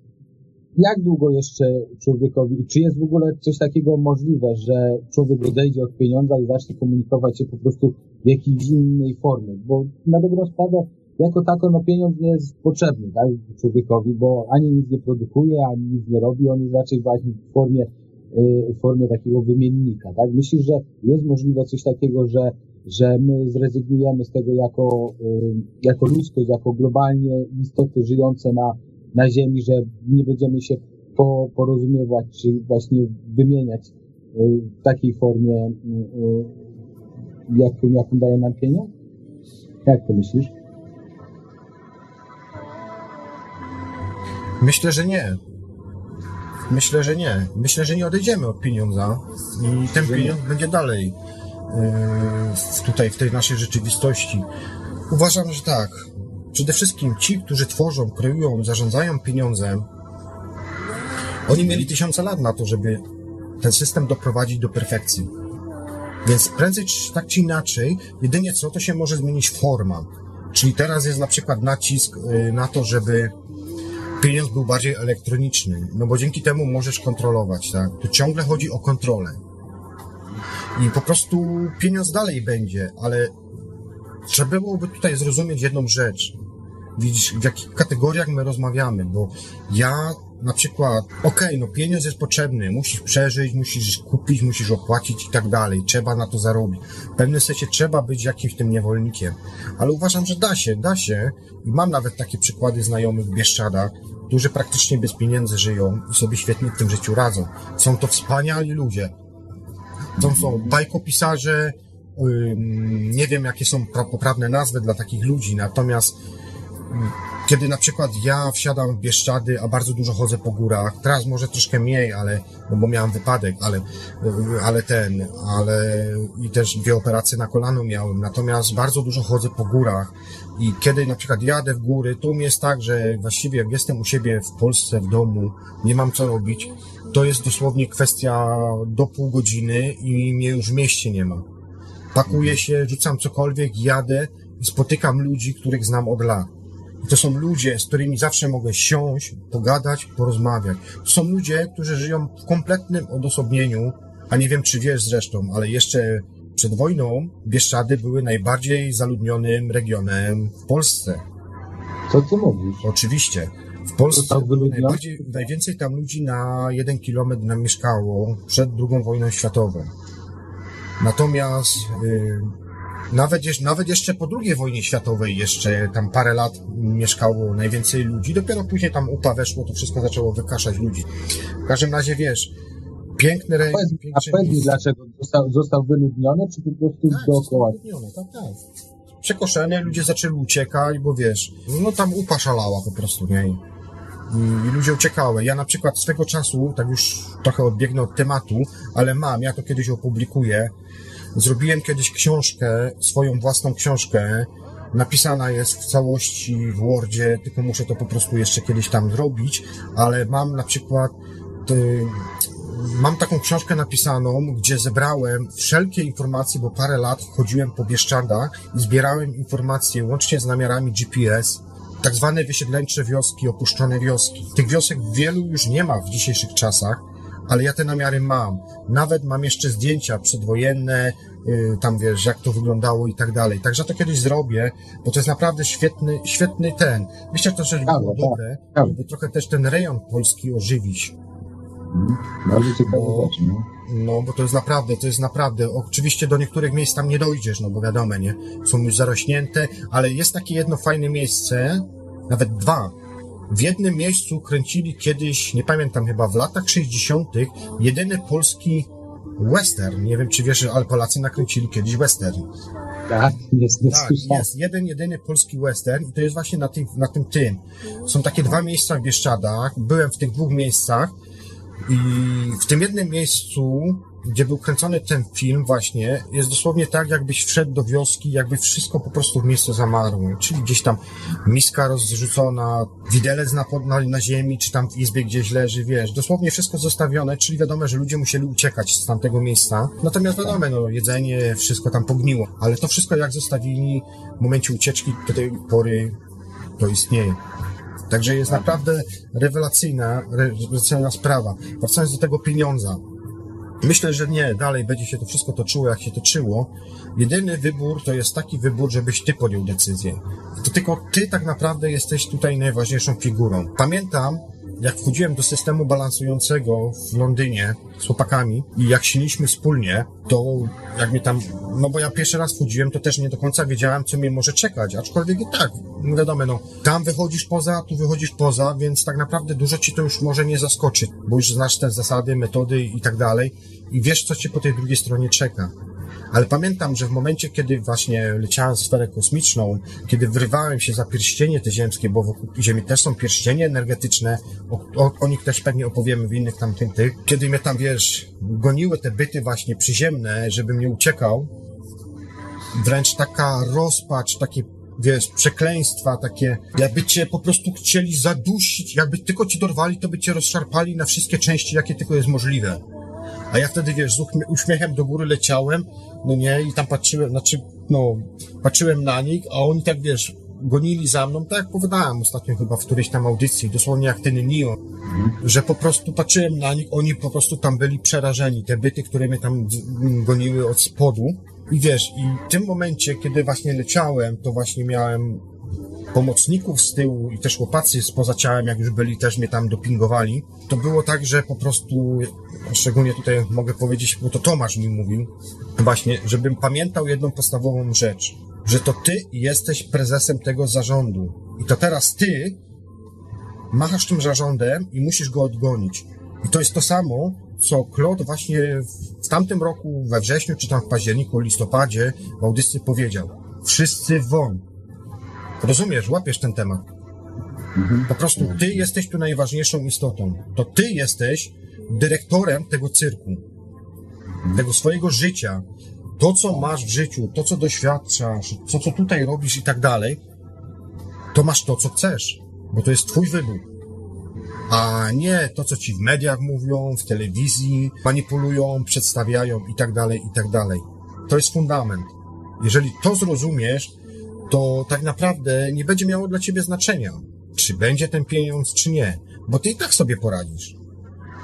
jak długo jeszcze człowiekowi, czy jest w ogóle coś takiego możliwe, że człowiek odejdzie od pieniądza i zacznie komunikować się po prostu w jakiejś innej formie? Bo na dobrą sprawę, jako tako, no pieniądz nie jest potrzebny, tak, człowiekowi, bo ani nic nie produkuje, ani nic nie robi, on jest raczej właśnie w formie y, w formie takiego wymiennika, tak? Myślisz, że jest możliwe coś takiego, że, że my zrezygnujemy z tego jako, y, jako ludzkość, jako globalnie istoty żyjące na, na Ziemi, że nie będziemy się po, porozumiewać, czy właśnie wymieniać y, w takiej formie jaką, jaką daje nam pieniądz? Jak to myślisz? Myślę, że nie. Myślę, że nie. Myślę, że nie odejdziemy od pieniądza i ten pieniądz będzie dalej yy, tutaj w tej naszej rzeczywistości. Uważam, że tak. Przede wszystkim ci, którzy tworzą, kreują, zarządzają pieniądzem, oni mieli tysiące lat na to, żeby ten system doprowadzić do perfekcji. Więc prędzej czy tak czy inaczej, jedynie co, to się może zmienić forma. Czyli teraz jest na przykład nacisk yy, na to, żeby pieniądz był bardziej elektroniczny, no bo dzięki temu możesz kontrolować, tak? Tu ciągle chodzi o kontrolę. I po prostu pieniądz dalej będzie, ale trzeba byłoby tutaj zrozumieć jedną rzecz. Widzisz, w jakich kategoriach my rozmawiamy, bo ja na przykład, okej, no pieniądz jest potrzebny, musisz przeżyć, musisz kupić, musisz opłacić i tak dalej, trzeba na to zarobić. W pewnym sensie trzeba być jakimś tym niewolnikiem, ale uważam, że da się, da się mam nawet takie przykłady znajomych w Bieszczadach, którzy praktycznie bez pieniędzy żyją i sobie świetnie w tym życiu radzą. Są to wspaniali ludzie. To są bajkopisarze, nie wiem jakie są poprawne nazwy dla takich ludzi, natomiast kiedy na przykład ja wsiadam w Bieszczady, a bardzo dużo chodzę po górach, teraz może troszkę mniej, ale, no bo miałem wypadek, ale, ale ten, ale i też dwie operacje na kolano miałem, natomiast bardzo dużo chodzę po górach i kiedy na przykład jadę w góry, to mnie jest tak, że właściwie jak jestem u siebie w Polsce, w domu, nie mam co robić, to jest dosłownie kwestia do pół godziny i mnie już w mieście nie ma. Pakuję się, rzucam cokolwiek, jadę i spotykam ludzi, których znam od lat to są ludzie, z którymi zawsze mogę siąść, pogadać, porozmawiać. To są ludzie, którzy żyją w kompletnym odosobnieniu, a nie wiem, czy wiesz zresztą, ale jeszcze przed wojną Bieszczady były najbardziej zaludnionym regionem w Polsce. Co ty mówisz? Oczywiście. W Polsce najbardziej, najwięcej tam ludzi na jeden kilometr nam mieszkało przed II wojną światową. Natomiast yy, nawet, nawet jeszcze po II wojnie światowej jeszcze tam parę lat mieszkało najwięcej ludzi. Dopiero później tam upa weszło, to wszystko zaczęło wykaszać ludzi. W każdym razie wiesz, piękny rejon. A powiedz dlaczego został, został wyludniony, czy po prostu tak, dookoła? Wyludniony, tak, tak. Przekoszenie, ludzie zaczęli uciekać, bo wiesz, no tam upa szalała po prostu, nie? I, ludzie uciekały. Ja na przykład swego czasu, tak już trochę odbiegnę od tematu, ale mam, ja to kiedyś opublikuję, Zrobiłem kiedyś książkę, swoją własną książkę. Napisana jest w całości w Wordzie, tylko muszę to po prostu jeszcze kiedyś tam zrobić, ale mam na przykład y, mam taką książkę napisaną, gdzie zebrałem wszelkie informacje, bo parę lat chodziłem po Bieszczadach i zbierałem informacje łącznie z namiarami GPS, tak zwane wysiedleńcze wioski, opuszczone wioski. Tych wiosek wielu już nie ma w dzisiejszych czasach, ale ja te namiary mam. Nawet mam jeszcze zdjęcia przedwojenne, yy, tam wiesz, jak to wyglądało i tak dalej. Także to kiedyś zrobię, bo to jest naprawdę świetny, świetny ten. Myślę, że to też było tak, dobre, tak. żeby trochę też ten rejon polski ożywić. Mhm. Bardzo ciekawe rzeczy, no. No, bo to jest naprawdę, to jest naprawdę, oczywiście do niektórych miejsc tam nie dojdziesz, no bo wiadomo, nie? Są już zarośnięte, ale jest takie jedno fajne miejsce, nawet dwa, w jednym miejscu kręcili kiedyś, nie pamiętam, chyba w latach 60., jedyny polski western. Nie wiem, czy wiesz, ale Polacy nakręcili kiedyś western. Tak, jest, jest, tak, jest jeden, jedyny polski western i to jest właśnie na tym, na tym tym. Są takie dwa miejsca w Bieszczadach. Byłem w tych dwóch miejscach i w tym jednym miejscu gdzie był kręcony ten film właśnie, jest dosłownie tak, jakbyś wszedł do wioski, jakby wszystko po prostu w miejscu zamarło. Czyli gdzieś tam miska rozrzucona, widelec na, na, na ziemi, czy tam w izbie gdzieś leży, wiesz, dosłownie wszystko zostawione, czyli wiadomo, że ludzie musieli uciekać z tamtego miejsca. Natomiast wiadomo, no, jedzenie, wszystko tam pogniło. Ale to wszystko jak zostawili w momencie ucieczki do tej pory to istnieje. Także jest naprawdę rewelacyjna, rewelacyjna sprawa. Wracając do tego pieniądza. Myślę, że nie, dalej będzie się to wszystko toczyło, jak się toczyło. Jedyny wybór to jest taki wybór, żebyś ty podjął decyzję. To tylko ty tak naprawdę jesteś tutaj najważniejszą figurą. Pamiętam, jak wchodziłem do systemu balansującego w Londynie z chłopakami i jak sililiśmy wspólnie, to jak mnie tam, no bo ja pierwszy raz wchodziłem, to też nie do końca wiedziałem, co mnie może czekać, aczkolwiek i tak, no wiadomo, no, tam wychodzisz poza, tu wychodzisz poza, więc tak naprawdę dużo ci to już może nie zaskoczyć, bo już znasz te zasady, metody i tak dalej i wiesz, co ci po tej drugiej stronie czeka. Ale pamiętam, że w momencie, kiedy właśnie leciałem w sferę kosmiczną, kiedy wrywałem się za pierścienie te ziemskie, bo wokół Ziemi też są pierścienie energetyczne, o, o, o nich też pewnie opowiemy w innych tam tych, tych, kiedy mnie tam, wiesz, goniły te byty właśnie przyziemne, żebym nie uciekał, wręcz taka rozpacz, takie wiesz, przekleństwa takie, jakby cię po prostu chcieli zadusić, jakby tylko ci dorwali, to by cię rozszarpali na wszystkie części, jakie tylko jest możliwe. A ja wtedy, wiesz, z uśmiechem do góry leciałem, no nie, i tam patrzyłem, znaczy, no, patrzyłem na nich, a oni tak, wiesz, gonili za mną, tak jak powiedziałem ostatnio chyba w którejś tam audycji, dosłownie jak ten Nio, że po prostu patrzyłem na nich, oni po prostu tam byli przerażeni, te byty, które mnie tam goniły od spodu. I wiesz, i w tym momencie, kiedy właśnie leciałem, to właśnie miałem pomocników z tyłu i też chłopacy spoza ciałem, jak już byli, też mnie tam dopingowali. To było tak, że po prostu, szczególnie tutaj mogę powiedzieć, bo to Tomasz mi mówił, właśnie, żebym pamiętał jedną podstawową rzecz, że to ty jesteś prezesem tego zarządu. I to teraz ty machasz tym zarządem i musisz go odgonić. I to jest to samo, co Claude właśnie w tamtym roku, we wrześniu, czy tam w październiku, listopadzie w audycji powiedział. Wszyscy won. Rozumiesz, łapiesz ten temat. Po prostu ty jesteś tu najważniejszą istotą. To ty jesteś dyrektorem tego cyrku. Tego swojego życia. To, co masz w życiu, to, co doświadczasz, to, co tutaj robisz i tak dalej, to masz to, co chcesz. Bo to jest twój wybór a nie to, co ci w mediach mówią, w telewizji, manipulują, przedstawiają i tak dalej, i tak dalej. To jest fundament. Jeżeli to zrozumiesz, to tak naprawdę nie będzie miało dla ciebie znaczenia, czy będzie ten pieniądz, czy nie, bo ty i tak sobie poradzisz.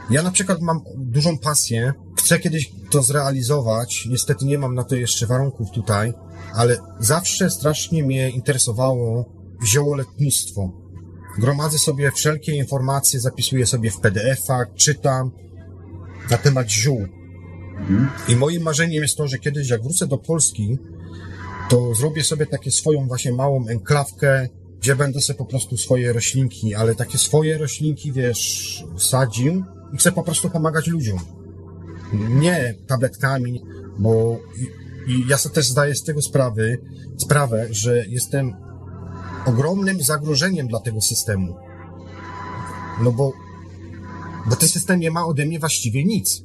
Ja na przykład mam dużą pasję, chcę kiedyś to zrealizować, niestety nie mam na to jeszcze warunków tutaj, ale zawsze strasznie mnie interesowało ziołoletnictwo gromadzę sobie wszelkie informacje, zapisuję sobie w PDF-ach, czytam na temat ziół. Mhm. I moim marzeniem jest to, że kiedyś jak wrócę do Polski, to zrobię sobie takie swoją właśnie małą enklawkę, gdzie będę sobie po prostu swoje roślinki, ale takie swoje roślinki, wiesz, sadził i chcę po prostu pomagać ludziom. Nie tabletkami, bo i, i ja sobie też zdaję z tego sprawy, sprawę, że jestem ogromnym zagrożeniem dla tego systemu. No bo, bo ten system nie ma ode mnie właściwie nic.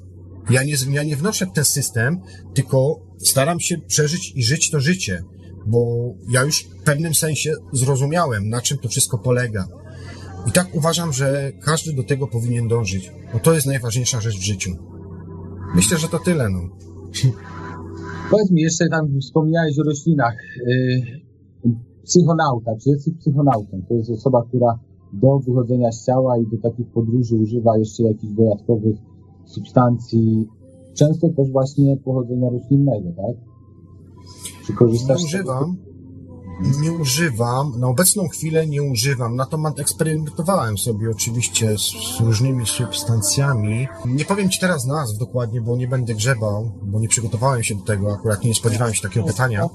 Ja nie, ja nie wnoszę w ten system, tylko staram się przeżyć i żyć to życie, bo ja już w pewnym sensie zrozumiałem, na czym to wszystko polega. I tak uważam, że każdy do tego powinien dążyć, bo to jest najważniejsza rzecz w życiu. Myślę, że to tyle, no. Powiedz mi, jeszcze tam wspomniałeś o roślinach. Y, psychonauta. Czy jesteś psychonautą? To jest osoba, która do wychodzenia z ciała i do takich podróży używa jeszcze jakichś dodatkowych substancji, często też właśnie pochodzenia roślinnego, tak? Czy korzystasz używam. Nie używam, na obecną chwilę nie używam, natomiast eksperymentowałem sobie oczywiście z, z, różnymi substancjami. Nie powiem Ci teraz nazw dokładnie, bo nie będę grzebał, bo nie przygotowałem się do tego, akurat nie spodziewałem się takiego pytania.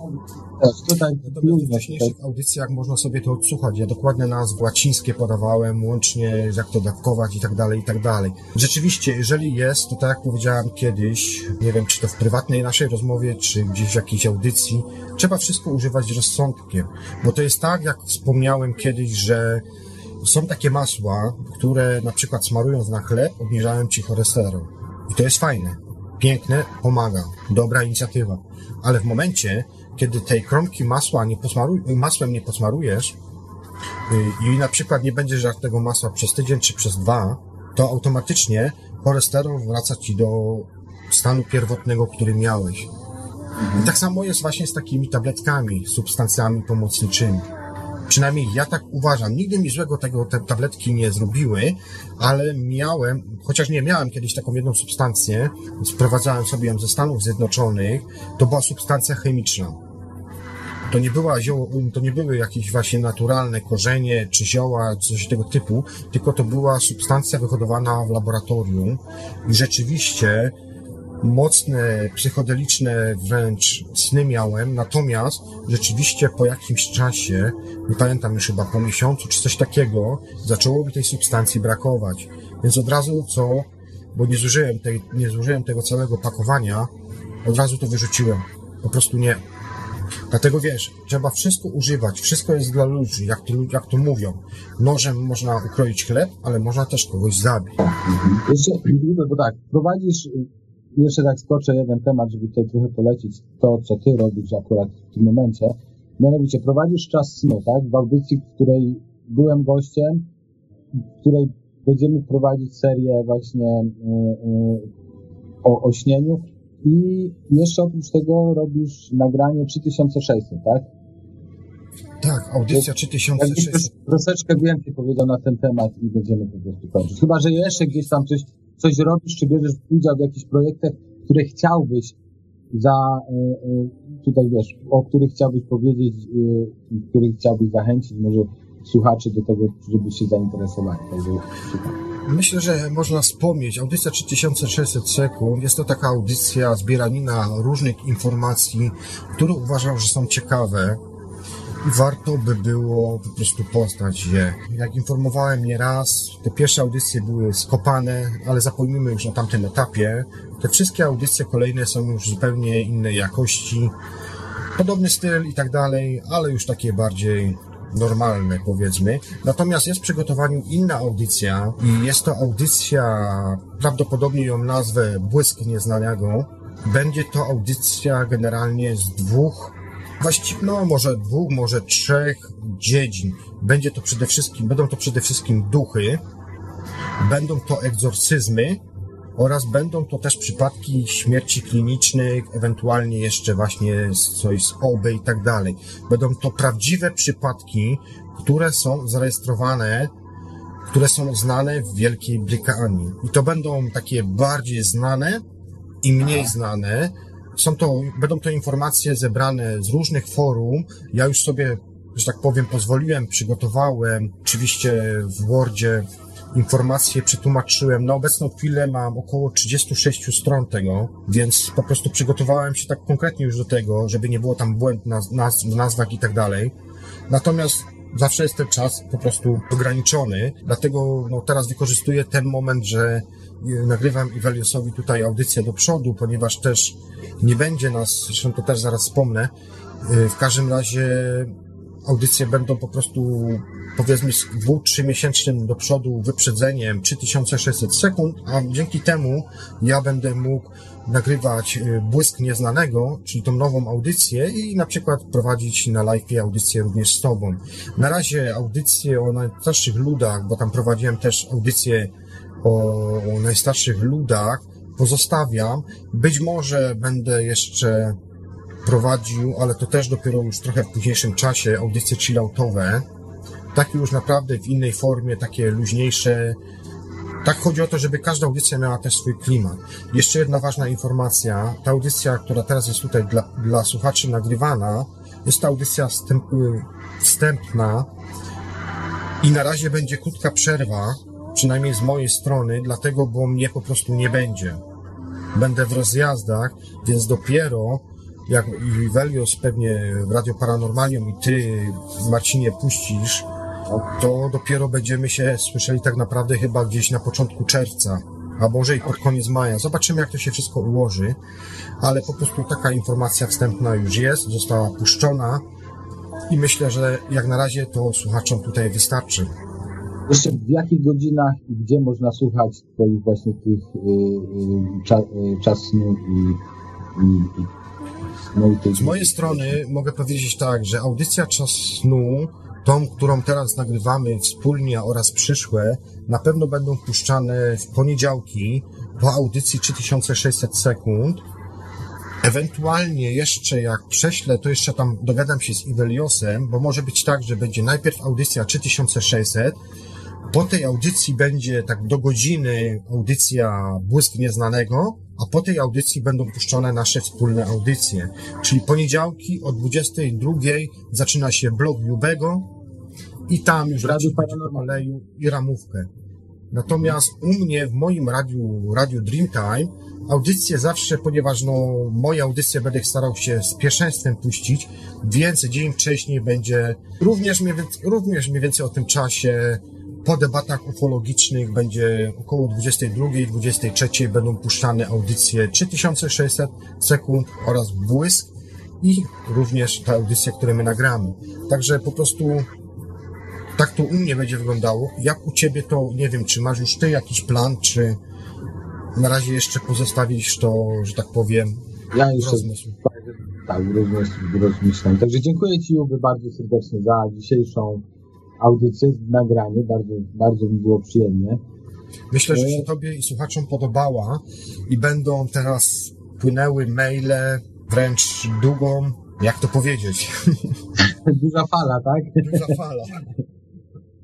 Natomiast w wcześniejszych audycjach można sobie to odsłuchać. Ja dokładne nazwy łacińskie podawałem, łącznie jak to dawkować i tak dalej, i tak dalej. Rzeczywiście, jeżeli jest, to tak jak powiedziałem kiedyś, nie wiem, czy to w prywatnej naszej rozmowie, czy gdzieś w jakiejś audycji, trzeba wszystko używać bo to jest tak, jak wspomniałem kiedyś, że są takie masła, które na przykład smarując na chleb obniżają ci cholesterol. I to jest fajne, piękne, pomaga, dobra inicjatywa. Ale w momencie, kiedy tej kromki masła nie posmaruj, masłem nie posmarujesz y, i na przykład nie będziesz żarł tego masła przez tydzień czy przez dwa, to automatycznie cholesterol wraca ci do stanu pierwotnego, który miałeś. I tak samo jest właśnie z takimi tabletkami, substancjami pomocniczymi. Przynajmniej ja tak uważam. Nigdy mi złego tego te tabletki nie zrobiły, ale miałem, chociaż nie miałem kiedyś taką jedną substancję, sprowadzałem sobie ją ze Stanów Zjednoczonych, to była substancja chemiczna. To nie była zioło, to nie były jakieś właśnie naturalne korzenie czy zioła, coś tego typu, tylko to była substancja wyhodowana w laboratorium i rzeczywiście mocne, psychodeliczne wręcz sny miałem, natomiast rzeczywiście po jakimś czasie, nie pamiętam już chyba po miesiącu czy coś takiego, zaczęło mi tej substancji brakować. Więc od razu co, bo nie zużyłem, tej, nie zużyłem tego całego pakowania, Od razu to wyrzuciłem. Po prostu nie. Dlatego wiesz, trzeba wszystko używać, wszystko jest dla ludzi, jak to, jak to mówią. Nożem można ukroić chleb, ale można też kogoś zabić. Jeszcze, bo tak, prowadzisz, jeszcze tak skoczę jeden temat, żeby tutaj trochę polecić to, co ty robisz akurat w tym momencie. Mianowicie prowadzisz czas snu, tak? W audycji, w której byłem gościem, w której będziemy prowadzić serię właśnie yy, yy, o, o śnieniu i jeszcze oprócz tego robisz nagranie 3600, tak? Tak, audycja 3600. Troszeczkę więcej powiedział na ten temat i będziemy po prostu kończyć. Chyba, że jeszcze gdzieś tam coś, coś robisz, czy bierzesz udział w jakichś projektach, które chciałbyś za, y, y, tutaj wiesz, o których chciałbyś powiedzieć, y, których chciałbyś zachęcić może słuchaczy do tego, żeby się zainteresowali. Także, Myślę, że można wspomnieć, audycja 3600 sekund. Jest to taka audycja zbieranina różnych informacji, które uważam, że są ciekawe i warto by było po prostu poznać je. Jak informowałem nieraz, te pierwsze audycje były skopane, ale zapomnijmy już o tamtym etapie. Te wszystkie audycje kolejne są już zupełnie innej jakości, podobny styl i tak dalej, ale już takie bardziej normalne, powiedzmy. Natomiast jest w przygotowaniu inna audycja i jest to audycja, prawdopodobnie ją nazwę Błysk Nieznanego. Będzie to audycja generalnie z dwóch, właściwie, no może dwóch, może trzech dziedzin. Będzie to przede wszystkim, będą to przede wszystkim duchy, będą to egzorcyzmy, oraz będą to też przypadki śmierci klinicznych, ewentualnie jeszcze właśnie coś z OBY i tak dalej. Będą to prawdziwe przypadki, które są zarejestrowane, które są znane w Wielkiej Brytanii. I to będą takie bardziej znane i mniej znane. Są to, będą to informacje zebrane z różnych forum. Ja już sobie, że tak powiem, pozwoliłem, przygotowałem, oczywiście w Wordzie, informacje przetłumaczyłem. Na obecną chwilę mam około 36 stron tego, więc po prostu przygotowałem się tak konkretnie już do tego, żeby nie było tam błęd na, naz w nazwach i tak dalej. Natomiast zawsze jest ten czas po prostu ograniczony, dlatego no, teraz wykorzystuję ten moment, że nagrywam Iweliosowi tutaj audycję do przodu, ponieważ też nie będzie nas, zresztą to też zaraz wspomnę, y, w każdym razie audycje będą po prostu powiedzmy z dwu, trzy miesięcznym do przodu wyprzedzeniem 3600 sekund, a dzięki temu ja będę mógł nagrywać y, Błysk Nieznanego, czyli tą nową audycję i na przykład prowadzić na live audycję również z Tobą. Na razie audycję o najstarszych ludach, bo tam prowadziłem też audycję o, o najstarszych ludach, pozostawiam. Być może będę jeszcze prowadził, ale to też dopiero już trochę w późniejszym czasie, audycje chilloutowe, takie już naprawdę w innej formie, takie luźniejsze. Tak chodzi o to, żeby każda audycja miała też swój klimat. Jeszcze jedna ważna informacja. Ta audycja, która teraz jest tutaj dla, dla słuchaczy nagrywana, jest to audycja wstęp, wstępna i na razie będzie krótka przerwa, przynajmniej z mojej strony, dlatego, bo mnie po prostu nie będzie. Będę w rozjazdach, więc dopiero jak Velios pewnie w Radio Paranormalium i ty, Marcinie, puścisz, to dopiero będziemy się słyszeli tak naprawdę chyba gdzieś na początku czerwca, a może i pod koniec maja. Zobaczymy, jak to się wszystko ułoży, ale po prostu taka informacja wstępna już jest, została puszczona i myślę, że jak na razie to słuchaczom tutaj wystarczy. Jeszcze w jakich godzinach i gdzie można słuchać Twoich właśnie tych y, y, y, i, i no Z mojej strony mogę powiedzieć tak, że audycja Czas Snu, tą, którą teraz nagrywamy wspólnie oraz przyszłe, na pewno będą puszczane w poniedziałki po audycji 3600 sekund. Ewentualnie jeszcze jak prześlę, to jeszcze tam dogadam się z Iveliosem, bo może być tak, że będzie najpierw audycja 3600, po tej audycji będzie tak do godziny audycja Błysk Nieznanego, a po tej audycji będą puszczone nasze wspólne audycje. Czyli poniedziałki o 22 zaczyna się blog Jubego i tam już Radio Paranormaleju i ramówkę. Natomiast u mnie w moim radiu, radiu Dreamtime, audycje zawsze, ponieważ no, moje audycje będę starał się z pierwszeństwem puścić, więc dzień wcześniej będzie również mniej, również mniej więcej o tym czasie po debatach ufologicznych będzie około 22-23 będą puszczane audycje 3600 sekund oraz błysk i również te audycje, które my nagramy. Także po prostu tak to u mnie będzie wyglądało. Jak u ciebie to nie wiem, czy masz już ty jakiś plan, czy na razie jeszcze pozostawisz to, że tak powiem, Ja jeszcze rozmysł. tak, również rozmyślam. Także dziękuję Ci Juby bardzo serdecznie za dzisiejszą audycję, nagranie. Bardzo, bardzo mi było przyjemnie. Myślę, że się Tobie i słuchaczom podobała i będą teraz płynęły maile wręcz długą, jak to powiedzieć, Duża fala, tak? duża fala.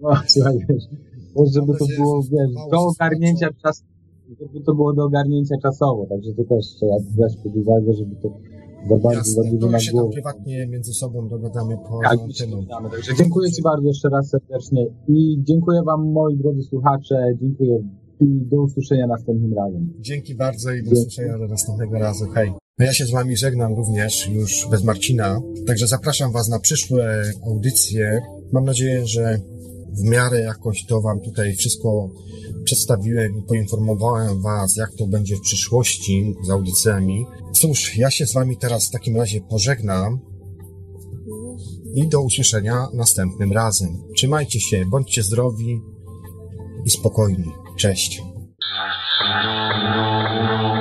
No, słuchaj, wiesz, żeby to było, wiesz, do ogarnięcia czas, żeby to było do ogarnięcia czasowo, także to też trzeba brać pod uwagę, żeby to za bardzo Jasne, na się tam głowę. prywatnie między sobą dogadamy po Tak, anteną. dziękuję Ci bardzo jeszcze raz serdecznie i dziękuję Wam moi drodzy słuchacze, dziękuję i do usłyszenia następnym razem. Dzięki bardzo i do Dzięki. usłyszenia do następnego razu. Hej. No ja się z Wami żegnam również, już bez Marcina. Także zapraszam Was na przyszłe audycje. Mam nadzieję, że w miarę jakoś to Wam tutaj wszystko przedstawiłem i poinformowałem Was, jak to będzie w przyszłości z audycjami. Cóż, ja się z Wami teraz w takim razie pożegnam i do usłyszenia następnym razem. Trzymajcie się, bądźcie zdrowi i spokojni. Cześć. Thank you.